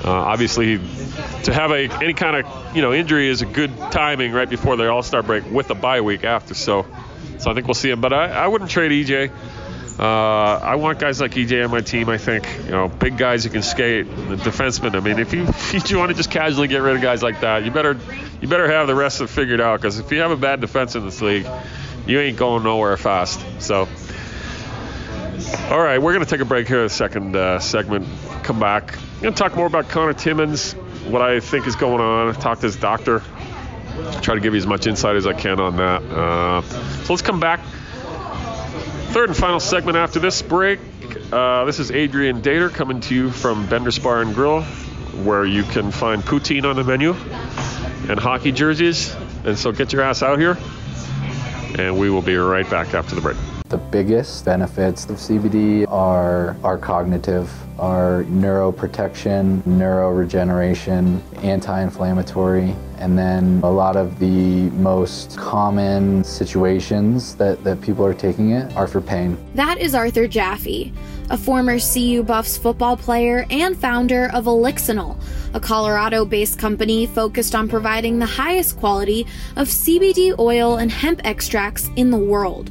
Uh, obviously, to have a any kind of you know injury is a good timing right before the All Star break with a bye week after. So, so I think we'll see him. But I, I wouldn't trade EJ. Uh, I want guys like EJ on my team. I think you know big guys who can skate, the defensemen. I mean, if you if you want to just casually get rid of guys like that, you better you better have the rest of it figured out. Because if you have a bad defense in this league, you ain't going nowhere fast. So, all right, we're gonna take a break here. A second uh, segment. Come back. I'm gonna talk more about Connor Timmins, what I think is going on. Talk to his doctor. Try to give you as much insight as I can on that. Uh, so let's come back third and final segment after this break. Uh, this is Adrian Dater coming to you from Bender's Bar and Grill, where you can find poutine on the menu and hockey jerseys. And so get your ass out here, and we will be right back after the break. The biggest benefits of CBD are, are cognitive, are neuroprotection, neuroregeneration, anti-inflammatory, and then a lot of the most common situations that, that people are taking it are for pain. That is Arthur Jaffe, a former CU Buffs football player and founder of Elixinol, a Colorado based company focused on providing the highest quality of CBD oil and hemp extracts in the world.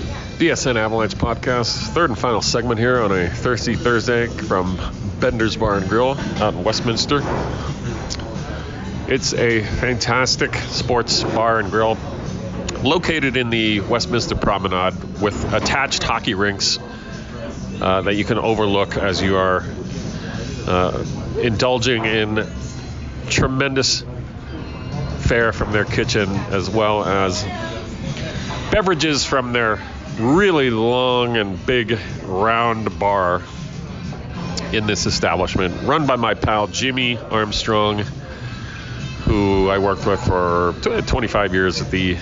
BSN Avalanche Podcast, third and final segment here on a Thirsty Thursday from Bender's Bar and Grill out in Westminster. It's a fantastic sports bar and grill located in the Westminster Promenade with attached hockey rinks uh, that you can overlook as you are uh, indulging in tremendous fare from their kitchen as well as beverages from their really long and big round bar in this establishment, run by my pal Jimmy Armstrong, who I worked with for 25 years at the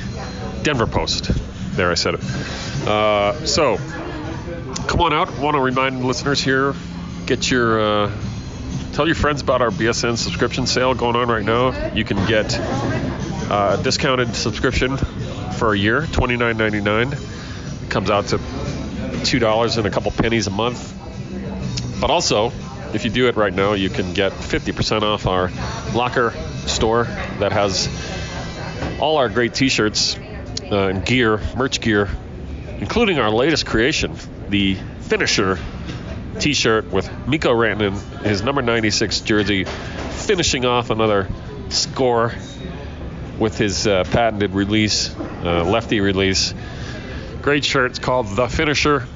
Denver Post. There, I said it. Uh, so, come on out. Want to remind listeners here, get your, uh, tell your friends about our BSN subscription sale going on right now. You can get uh, a discounted subscription for a year, $29.99 comes out to two dollars and a couple pennies a month. But also, if you do it right now, you can get 50% off our locker store that has all our great T-shirts uh, and gear, merch gear, including our latest creation, the Finisher T-shirt with Mikko Rantanen, his number 96 jersey, finishing off another score with his uh, patented release, uh, lefty release. Great shirt. It's called The Finisher.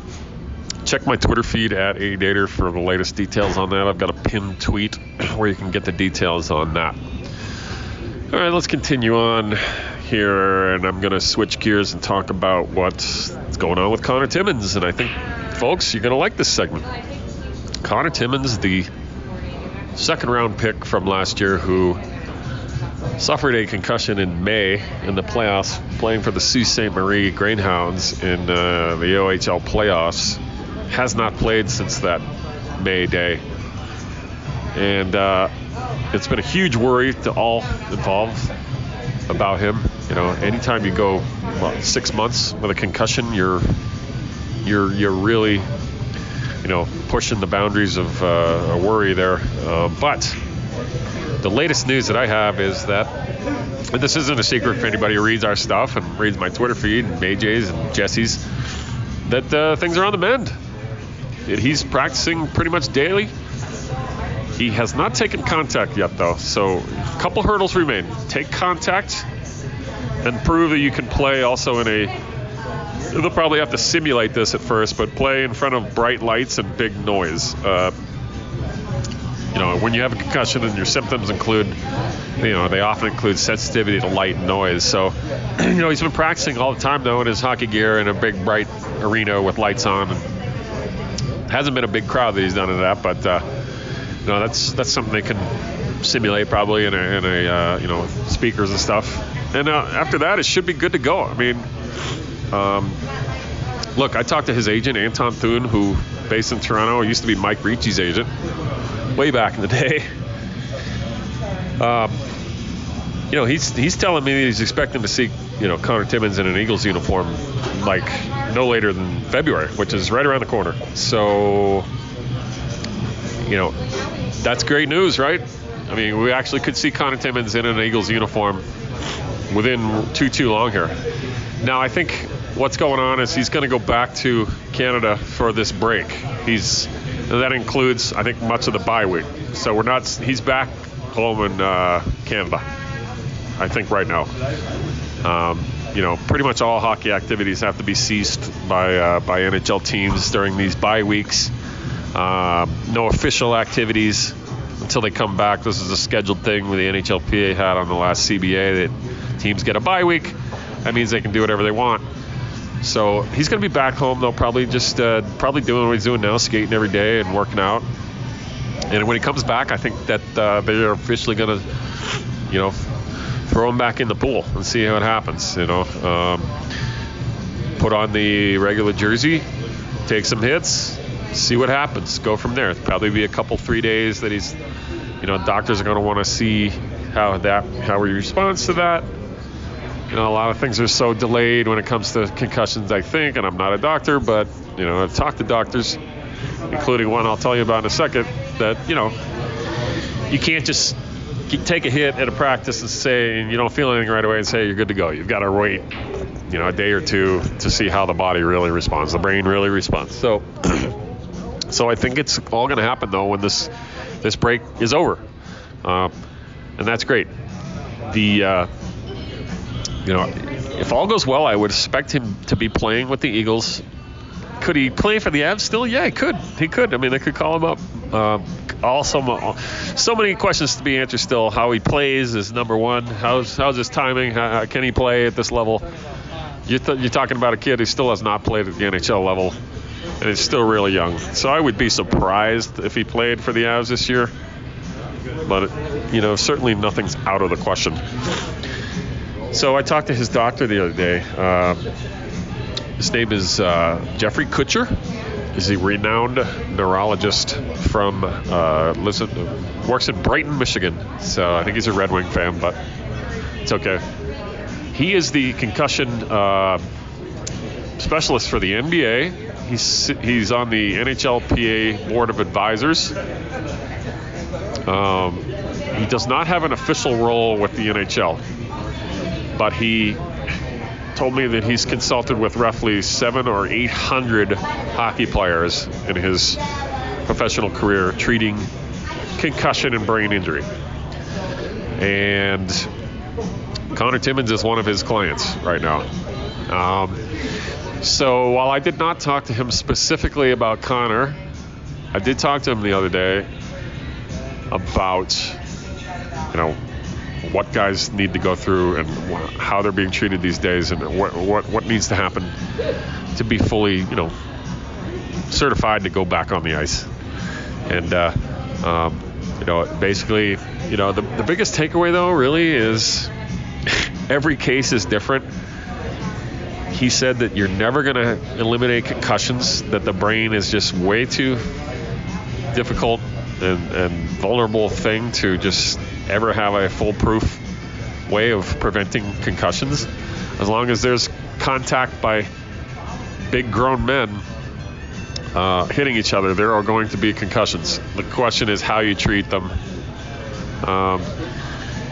Check my Twitter feed at ADater for the latest details on that. I've got a pinned tweet where you can get the details on that. All right, let's continue on here, and I'm going to switch gears and talk about what's going on with Connor Timmins. And I think, folks, you're going to like this segment. Connor Timmins, the second round pick from last year, who suffered a concussion in May in the playoffs, playing for the Sault Ste. Marie Greyhounds in uh, the OHL playoffs. Has not played since that May day. And uh, it's been a huge worry to all involved about him. You know, anytime you go what, six months with a concussion, you're you're you're really you know pushing the boundaries of uh, a worry there. Uh, but the latest news that I have is that, and this isn't a secret for anybody who reads our stuff and reads my Twitter feed, and AJ's and Jesse's, that uh, things are on the mend. He's practicing pretty much daily. He has not taken contact yet, though, so a couple hurdles remain. Take contact and prove that you can play also in a. They'll probably have to simulate this at first, but play in front of bright lights and big noise. Uh, you know, when you have a concussion and your symptoms include, you know, they often include sensitivity to light and noise. So, you know, he's been practicing all the time though in his hockey gear in a big bright arena with lights on. And hasn't been a big crowd that he's done in that, but uh, you know, that's that's something they can simulate probably in a, in a uh, you know speakers and stuff. And uh, after that, it should be good to go. I mean, um, look, I talked to his agent Anton Thun, who based in Toronto, used to be Mike Ricci's agent way back in the day. Um, you know, he's he's telling me he's expecting to see you know Connor Timmins in an Eagles uniform like no later than February, which is right around the corner. So, you know, that's great news, right? I mean, we actually could see Connor Timmins in an Eagles uniform within too too long here. Now, I think what's going on is he's going to go back to Canada for this break. He's that includes, I think, much of the bye week. So we're not. He's back home in uh, Canada. I think right now. Um, you know, pretty much all hockey activities have to be ceased by uh, by NHL teams during these bye weeks. Uh, no official activities until they come back. This is a scheduled thing with the NHLPA had on the last CBA that teams get a bye week. That means they can do whatever they want. So he's going to be back home though, probably just uh, probably doing what he's doing now, skating every day and working out. And when he comes back, I think that uh, they're officially going to, you know, throw him back in the pool and see how it happens. You know, um, put on the regular jersey, take some hits, see what happens. Go from there. Probably be a couple three days that he's, you know, doctors are going to want to see how that how he responds to that. You know, a lot of things are so delayed when it comes to concussions. I think, and I'm not a doctor, but you know, I've talked to doctors, including one I'll tell you about in a second. That you know, you can't just take a hit at a practice and say and you don't feel anything right away and say you're good to go. You've got to wait, you know, a day or two to see how the body really responds, the brain really responds. So, so I think it's all going to happen though when this this break is over, uh, and that's great. The uh, you know, if all goes well, I would expect him to be playing with the Eagles. Could he play for the Avs still? Yeah, he could. He could. I mean, they could call him up. Um, also, so many questions to be answered still. How he plays is number one. How's how's his timing? How, can he play at this level? You're, th- you're talking about a kid who still has not played at the NHL level, and is still really young. So I would be surprised if he played for the Avs this year. But you know, certainly nothing's out of the question. So I talked to his doctor the other day. Uh, his name is uh, Jeffrey Kutcher. He's a renowned neurologist from uh, works in Brighton, Michigan. So I think he's a Red Wing fan, but it's okay. He is the concussion uh, specialist for the NBA. He's he's on the NHLPA board of advisors. Um, he does not have an official role with the NHL but he told me that he's consulted with roughly seven or eight hundred hockey players in his professional career treating concussion and brain injury. And Connor Timmins is one of his clients right now. Um, so while I did not talk to him specifically about Connor, I did talk to him the other day about, you know, what guys need to go through and how they're being treated these days and what, what, what needs to happen to be fully, you know, certified to go back on the ice. And, uh, um, you know, basically, you know, the, the biggest takeaway though really is every case is different. He said that you're never going to eliminate concussions, that the brain is just way too difficult and, and vulnerable thing to just ever have a foolproof way of preventing concussions. As long as there's contact by big grown men uh, hitting each other, there are going to be concussions. The question is how you treat them. Um,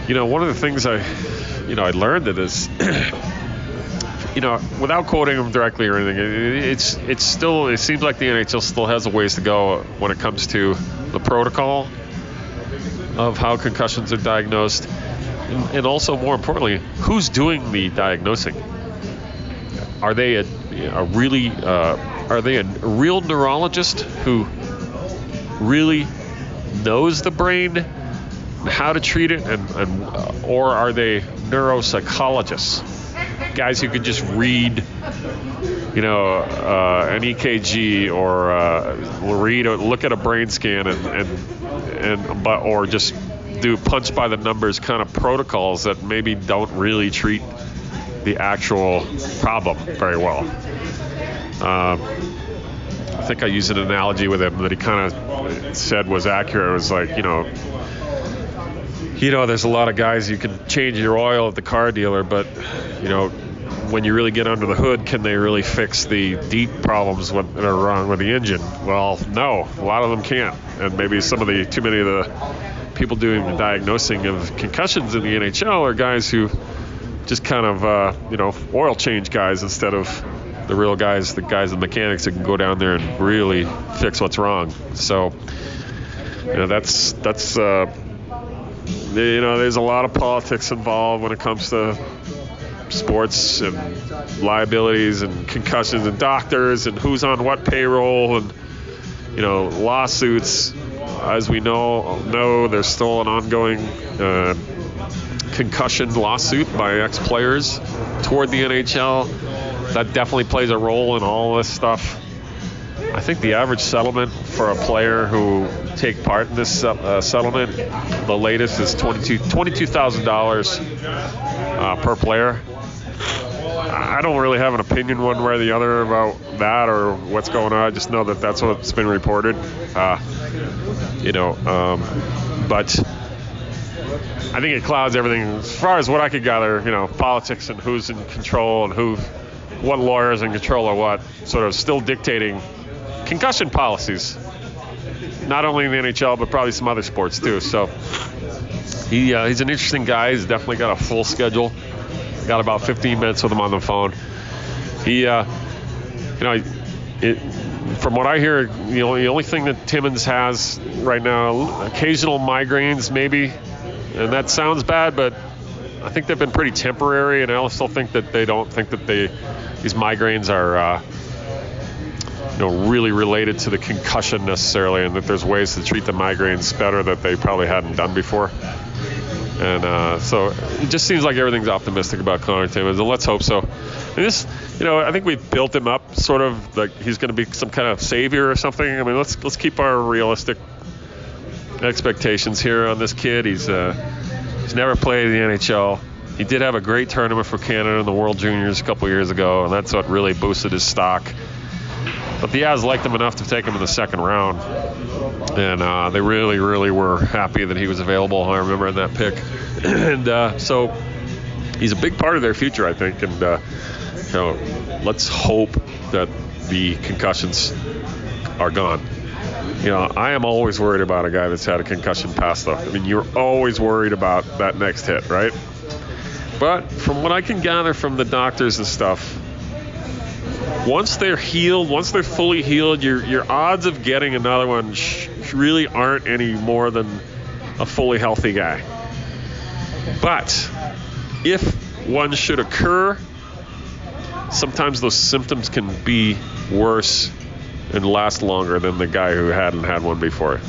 you know, one of the things I, you know, I learned that is, you know, without quoting them directly or anything, it, it's it's still it seems like the NHL still has a ways to go when it comes to the protocol of how concussions are diagnosed, and, also more importantly, who's doing the diagnosing? Are they a, a really uh, are they a real neurologist who really knows the brain, how to treat it, and, and uh, or are they neuropsychologists, guys who can just read you know, uh, an EKG or uh, read or look at a brain scan and, and and but or just do punch by the numbers kind of protocols that maybe don't really treat the actual problem very well. Um, I think I used an analogy with him that he kind of said was accurate. It was like, you know, you know, there's a lot of guys you can change your oil at the car dealer, but you know, when you really get under the hood, can they really fix the deep problems that are wrong with the engine? Well, no, a lot of them can't. And maybe some of the too many of the people doing the diagnosing of concussions in the NHL are guys who just kind of uh, you know oil change guys instead of the real guys, the guys, the mechanics that can go down there and really fix what's wrong. So you know that's that's uh, you know, there's a lot of politics involved when it comes to sports and liabilities and concussions and doctors and who's on what payroll and you know lawsuits. As we know, know there's still an ongoing uh, concussion lawsuit by ex-players toward the NHL. That definitely plays a role in all this stuff. I think the average settlement for a player who take part in this uh, settlement, the latest is $22,000 $22, uh, per player. I don't really have an opinion one way or the other about that or what's going on. I just know that that's what's been reported. Uh, you know, um, but I think it clouds everything as far as what I could gather. You know, politics and who's in control and who, what lawyers in control or what, sort of still dictating concussion policies. Not only in the NHL, but probably some other sports too. So he uh, he's an interesting guy. He's definitely got a full schedule. Got about 15 minutes with him on the phone. He, uh, you know, it, from what I hear, the only thing that Timmins has right now, occasional migraines maybe, and that sounds bad, but I think they've been pretty temporary, and I still think that they don't think that they these migraines are. Uh, you know, really related to the concussion necessarily, and that there's ways to treat the migraines better that they probably hadn't done before. And uh, so it just seems like everything's optimistic about Connor Timmins, and let's hope so. And this, you know, I think we've built him up sort of like he's going to be some kind of savior or something. I mean, let's let's keep our realistic expectations here on this kid. He's uh, he's never played in the NHL. He did have a great tournament for Canada in the World Juniors a couple years ago, and that's what really boosted his stock. But the Avs liked him enough to take him in the second round, and uh, they really, really were happy that he was available. I remember in that pick, and uh, so he's a big part of their future, I think. And uh, you know, let's hope that the concussions are gone. You know, I am always worried about a guy that's had a concussion past though. I mean, you're always worried about that next hit, right? But from what I can gather from the doctors and stuff, once they're healed, once they're fully healed, your your odds of getting another one sh- really aren't any more than a fully healthy guy. But if one should occur, sometimes those symptoms can be worse and last longer than the guy who hadn't had one before.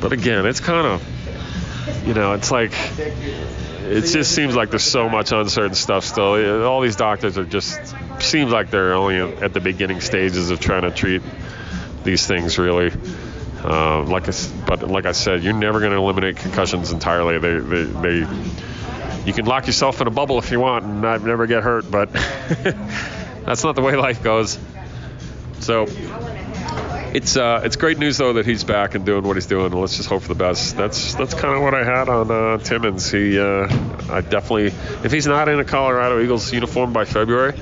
But again, it's kind of, you know, it's like it just seems like there's so much uncertain stuff still. All these doctors are just seems like they're only at the beginning stages of trying to treat these things really. Uh, like I, but like I said, you're never going to eliminate concussions entirely. They, they, they, you can lock yourself in a bubble if you want and never get hurt, but that's not the way life goes. So it's uh, it's great news though that he's back and doing what he's doing. Let's just hope for the best. That's that's kind of what I had on uh, Timmins. He uh, I definitely if he's not in a Colorado Eagles uniform by February,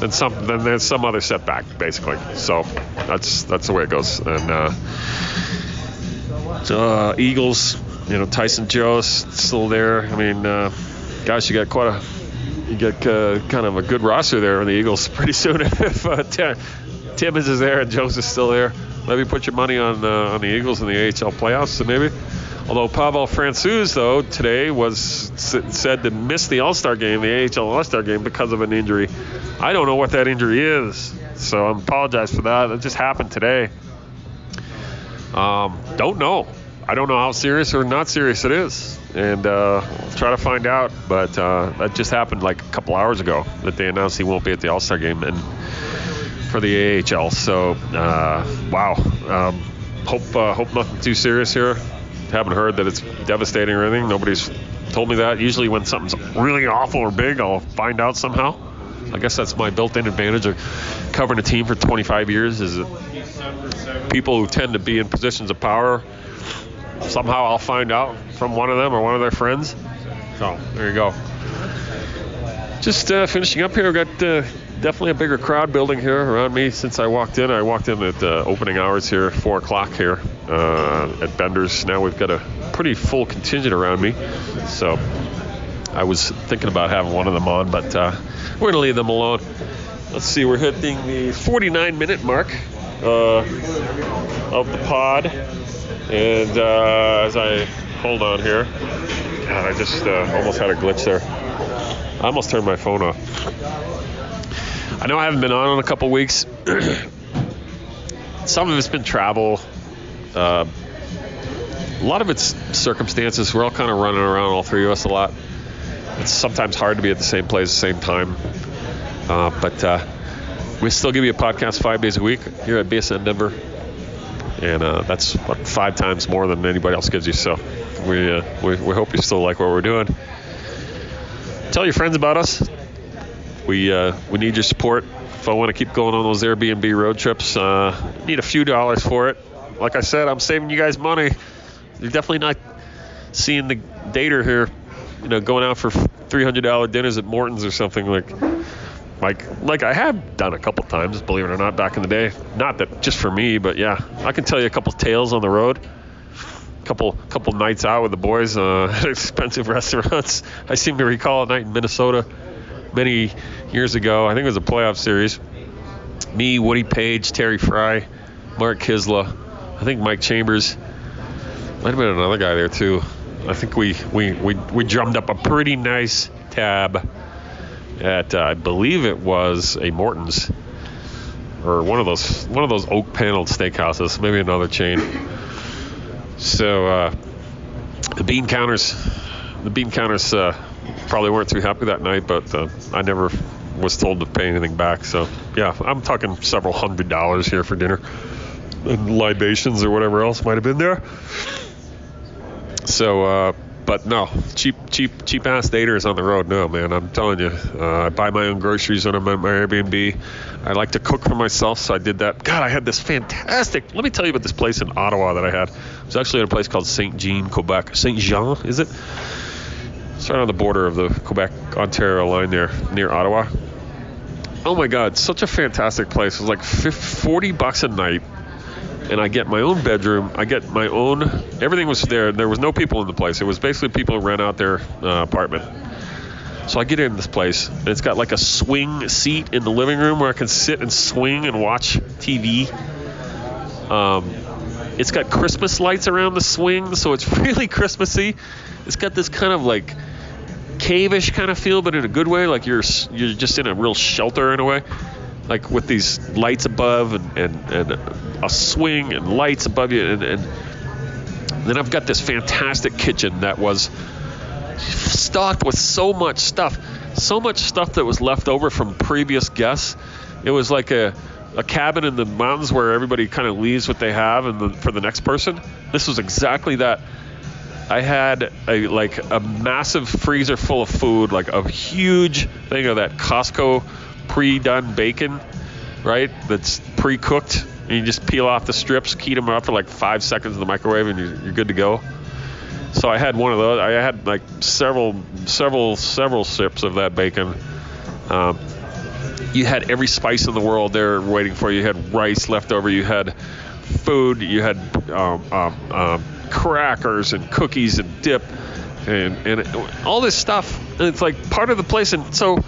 then some then there's some other setback basically. So that's that's the way it goes. And uh, uh, Eagles, you know Tyson Jost's still there. I mean, uh, guys, you got quite a you get uh, kind of a good roster there in the Eagles pretty soon if uh, Tim, Timmins is there and Jones is still there. Maybe put your money on uh, on the Eagles in the AHL playoffs. So maybe. Although Pavel Francouz, though, today was said to miss the All Star game, the AHL All Star game, because of an injury. I don't know what that injury is, so I apologize for that. It just happened today. Um, don't know. I don't know how serious or not serious it is, and uh, I'll try to find out. But uh, that just happened like a couple hours ago that they announced he won't be at the All Star game and for the AHL. So uh, wow. Um, hope uh, hope nothing too serious here. Haven't heard that it's devastating or anything. Nobody's told me that. Usually when something's really awful or big, I'll find out somehow. I guess that's my built-in advantage of covering a team for 25 years. Is that people who tend to be in positions of power somehow I'll find out from one of them or one of their friends. So there you go. Just uh, finishing up here. We've got uh, definitely a bigger crowd building here around me since I walked in. I walked in at uh, opening hours here, four o'clock here uh, at Bender's. Now we've got a pretty full contingent around me. So I was thinking about having one of them on, but uh, we're gonna leave them alone. Let's see, we're hitting the 49 minute mark uh, of the pod. And uh, as I Hold on here. God, I just uh, almost had a glitch there. I almost turned my phone off. I know I haven't been on in a couple weeks. Some of it's been travel. Uh, a lot of it's circumstances. We're all kind of running around, all three of us, a lot. It's sometimes hard to be at the same place at the same time. Uh, but uh, we still give you a podcast five days a week here at BSN Denver. And uh, that's what, five times more than anybody else gives you. So we, uh, we, we hope you still like what we're doing. Tell your friends about us. We, uh, we need your support. If I want to keep going on those Airbnb road trips, uh, need a few dollars for it. Like I said, I'm saving you guys money. You're definitely not seeing the dater here, you know, going out for $300 dinners at Morton's or something like like like I have done a couple times, believe it or not, back in the day. Not that just for me, but yeah, I can tell you a couple tales on the road. Couple couple nights out with the boys uh, at expensive restaurants. I seem to recall a night in Minnesota many years ago. I think it was a playoff series. Me, Woody Paige, Terry Frei, Mark Kiszla, I think Mike Chambers. Might have been another guy there too. I think we we we, we drummed up a pretty nice tab at uh, I believe it was a Morton's or one of those one of those oak paneled steakhouses, maybe another chain. So uh, the bean counters, the bean counters uh, probably weren't too happy that night, but uh, I never was told to pay anything back. So yeah, I'm talking several hundred dollars here for dinner and libations or whatever else might have been there. So, uh, but no, cheap, cheap, cheap ass daters on the road. No, man, I'm telling you, uh, I buy my own groceries when I'm at my Airbnb. I like to cook for myself, so I did that. God, I had this fantastic. Let me tell you about this place in Ottawa that I had. It was actually at a place called Saint Jean, Quebec. Saint Jean, is it? It's right on the border of the Quebec Ontario line there, near Ottawa. Oh my God, such a fantastic place. It was like 50, 40 bucks a night and I get my own bedroom. I get my own. Everything was there. There was no people in the place. It was basically people who rent out their uh, apartment. So I get in this place, and it's got like a swing seat in the living room where I can sit and swing and watch TV. Um, it's got Christmas lights around the swing, so it's really Christmassy. It's got this kind of like cave-ish kind of feel, but in a good way. Like you're you're just in a real shelter in a way. Like with these lights above and, and, and a swing and lights above you and, and then I've got this fantastic kitchen that was stocked with so much stuff so much stuff that was left over from previous guests. It was like a, a cabin in the mountains where everybody kind of leaves what they have and the, for the next person. This was exactly that I had a like a massive freezer full of food like a huge thing of that Costco pre-done bacon, right? That's pre-cooked. And you just peel off the strips, heat them up for like five seconds in the microwave, and you're, you're good to go. So I had one of those. I had like several, several, several sips of that bacon. Um, you had every spice in the world there waiting for you. You had rice left over. You had food. You had um, um, um, crackers and cookies and dip and, and all this stuff. And it's like part of the place. And so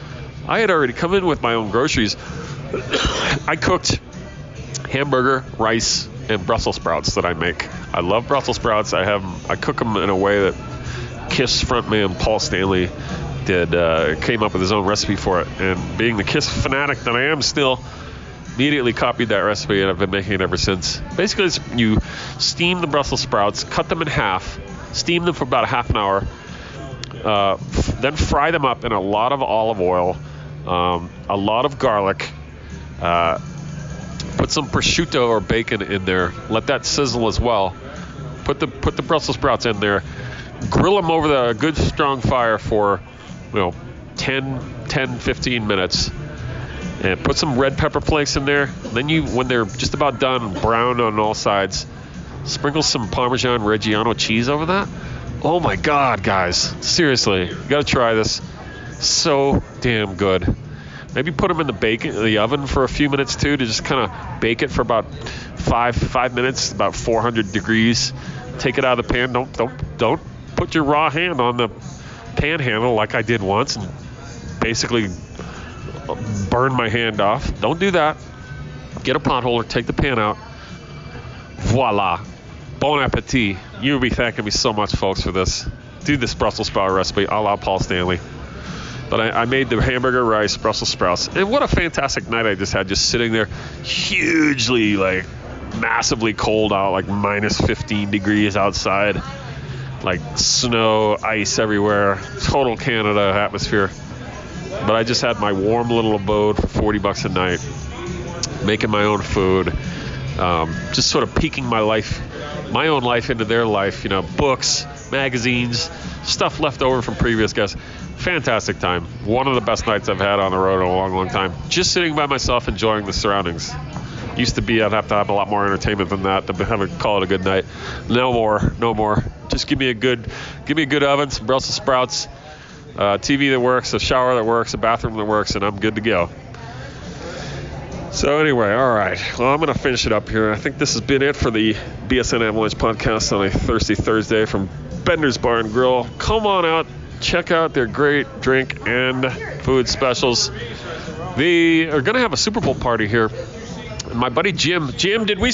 I had already come in with my own groceries. I cooked hamburger, rice, and Brussels sprouts that I make. I love Brussels sprouts. I have I cook them in a way that Kiss frontman Paul Stanley did. Uh, came up with his own recipe for it, and being the Kiss fanatic that I am still, immediately copied that recipe, and I've been making it ever since. Basically, you steam the Brussels sprouts, cut them in half, steam them for about a half an hour, uh, f- then fry them up in a lot of olive oil um, a lot of garlic. Uh, put some prosciutto or bacon in there. Let that sizzle as well. Put the put the Brussels sprouts in there. Grill them over the good strong fire for you know 10, 10 15 minutes. And put some red pepper flakes in there. Then you, when they're just about done, brown on all sides, sprinkle some Parmesan Reggiano cheese over that. Oh my God, guys! Seriously, you gotta try this so damn good. Maybe put them in the bacon the oven for a few minutes too to just kind of bake it for about five five minutes, about 400 degrees. Take it out of the pan. Don't don't don't put your raw hand on the pan handle like I did once and basically burn my hand off. Don't do that. Get a pot holder, take the pan out. Voila. Bon appetit. You'll be thanking me so much, folks, for this. Do this Brussels sprout recipe a la Paul Stanley. But I, I made the hamburger rice, Brussels sprouts, and what a fantastic night I just had, just sitting there, hugely like massively cold out, like minus 15 degrees outside, like snow, ice everywhere, total Canada atmosphere. But I just had my warm little abode for 40 bucks a night, making my own food, um, just sort of peeking my life, my own life into their life. You know, books, magazines, stuff left over from previous guests. Fantastic time. One of the best nights I've had on the road in a long, long time. Just sitting by myself, enjoying the surroundings. Used to be I'd have to have a lot more entertainment than that to have a, call it a good night. No more, no more. Just give me a good, give me a good oven, some Brussels sprouts, uh, TV that works, a shower that works, a bathroom that works, and I'm good to go. So anyway, all right. Well, I'm gonna finish it up here. I think this has been it for the BSN Avalanche podcast on a Thirsty Thursday from Bender's Bar and Grill. Come on out, check out their great drink and food specials. They are gonna have a Super Bowl party here. My buddy Jim. Jim, did we?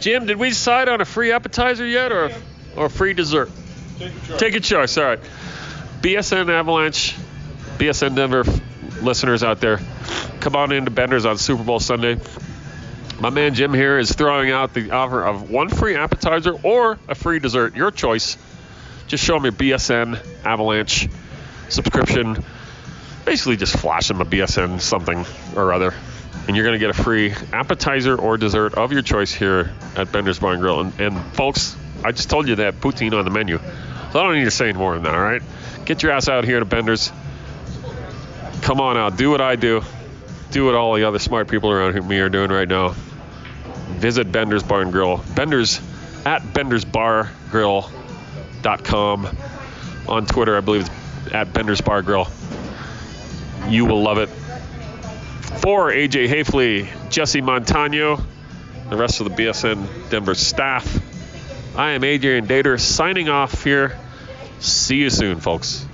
Jim, did we decide on a free appetizer yet, or or a free dessert? Take a choice. All right. BSN Avalanche, BSN Denver listeners out there, come on into Bender's on Super Bowl Sunday. My man Jim here is throwing out the offer of one free appetizer or a free dessert, your choice. Just show him your BSN Avalanche subscription. Basically, just flash him a BSN something or other, and you're going to get a free appetizer or dessert of your choice here at Bender's Bar and Grill. And, and folks, I just told you that poutine on the menu, so I don't need to say any more than that. All right, get your ass out here to Bender's. Come on out, do what I do, do what all the other smart people around me are doing right now. Visit Bender's Bar and Grill. Bender's at Bender's Bar Grill.com. On Twitter, I believe it's at Bender's Bar Grill. You will love it. For AJ Haefele, Jesse Montano, the rest of the BSN Denver staff, I am Adrian Dater signing off here. See you soon, folks.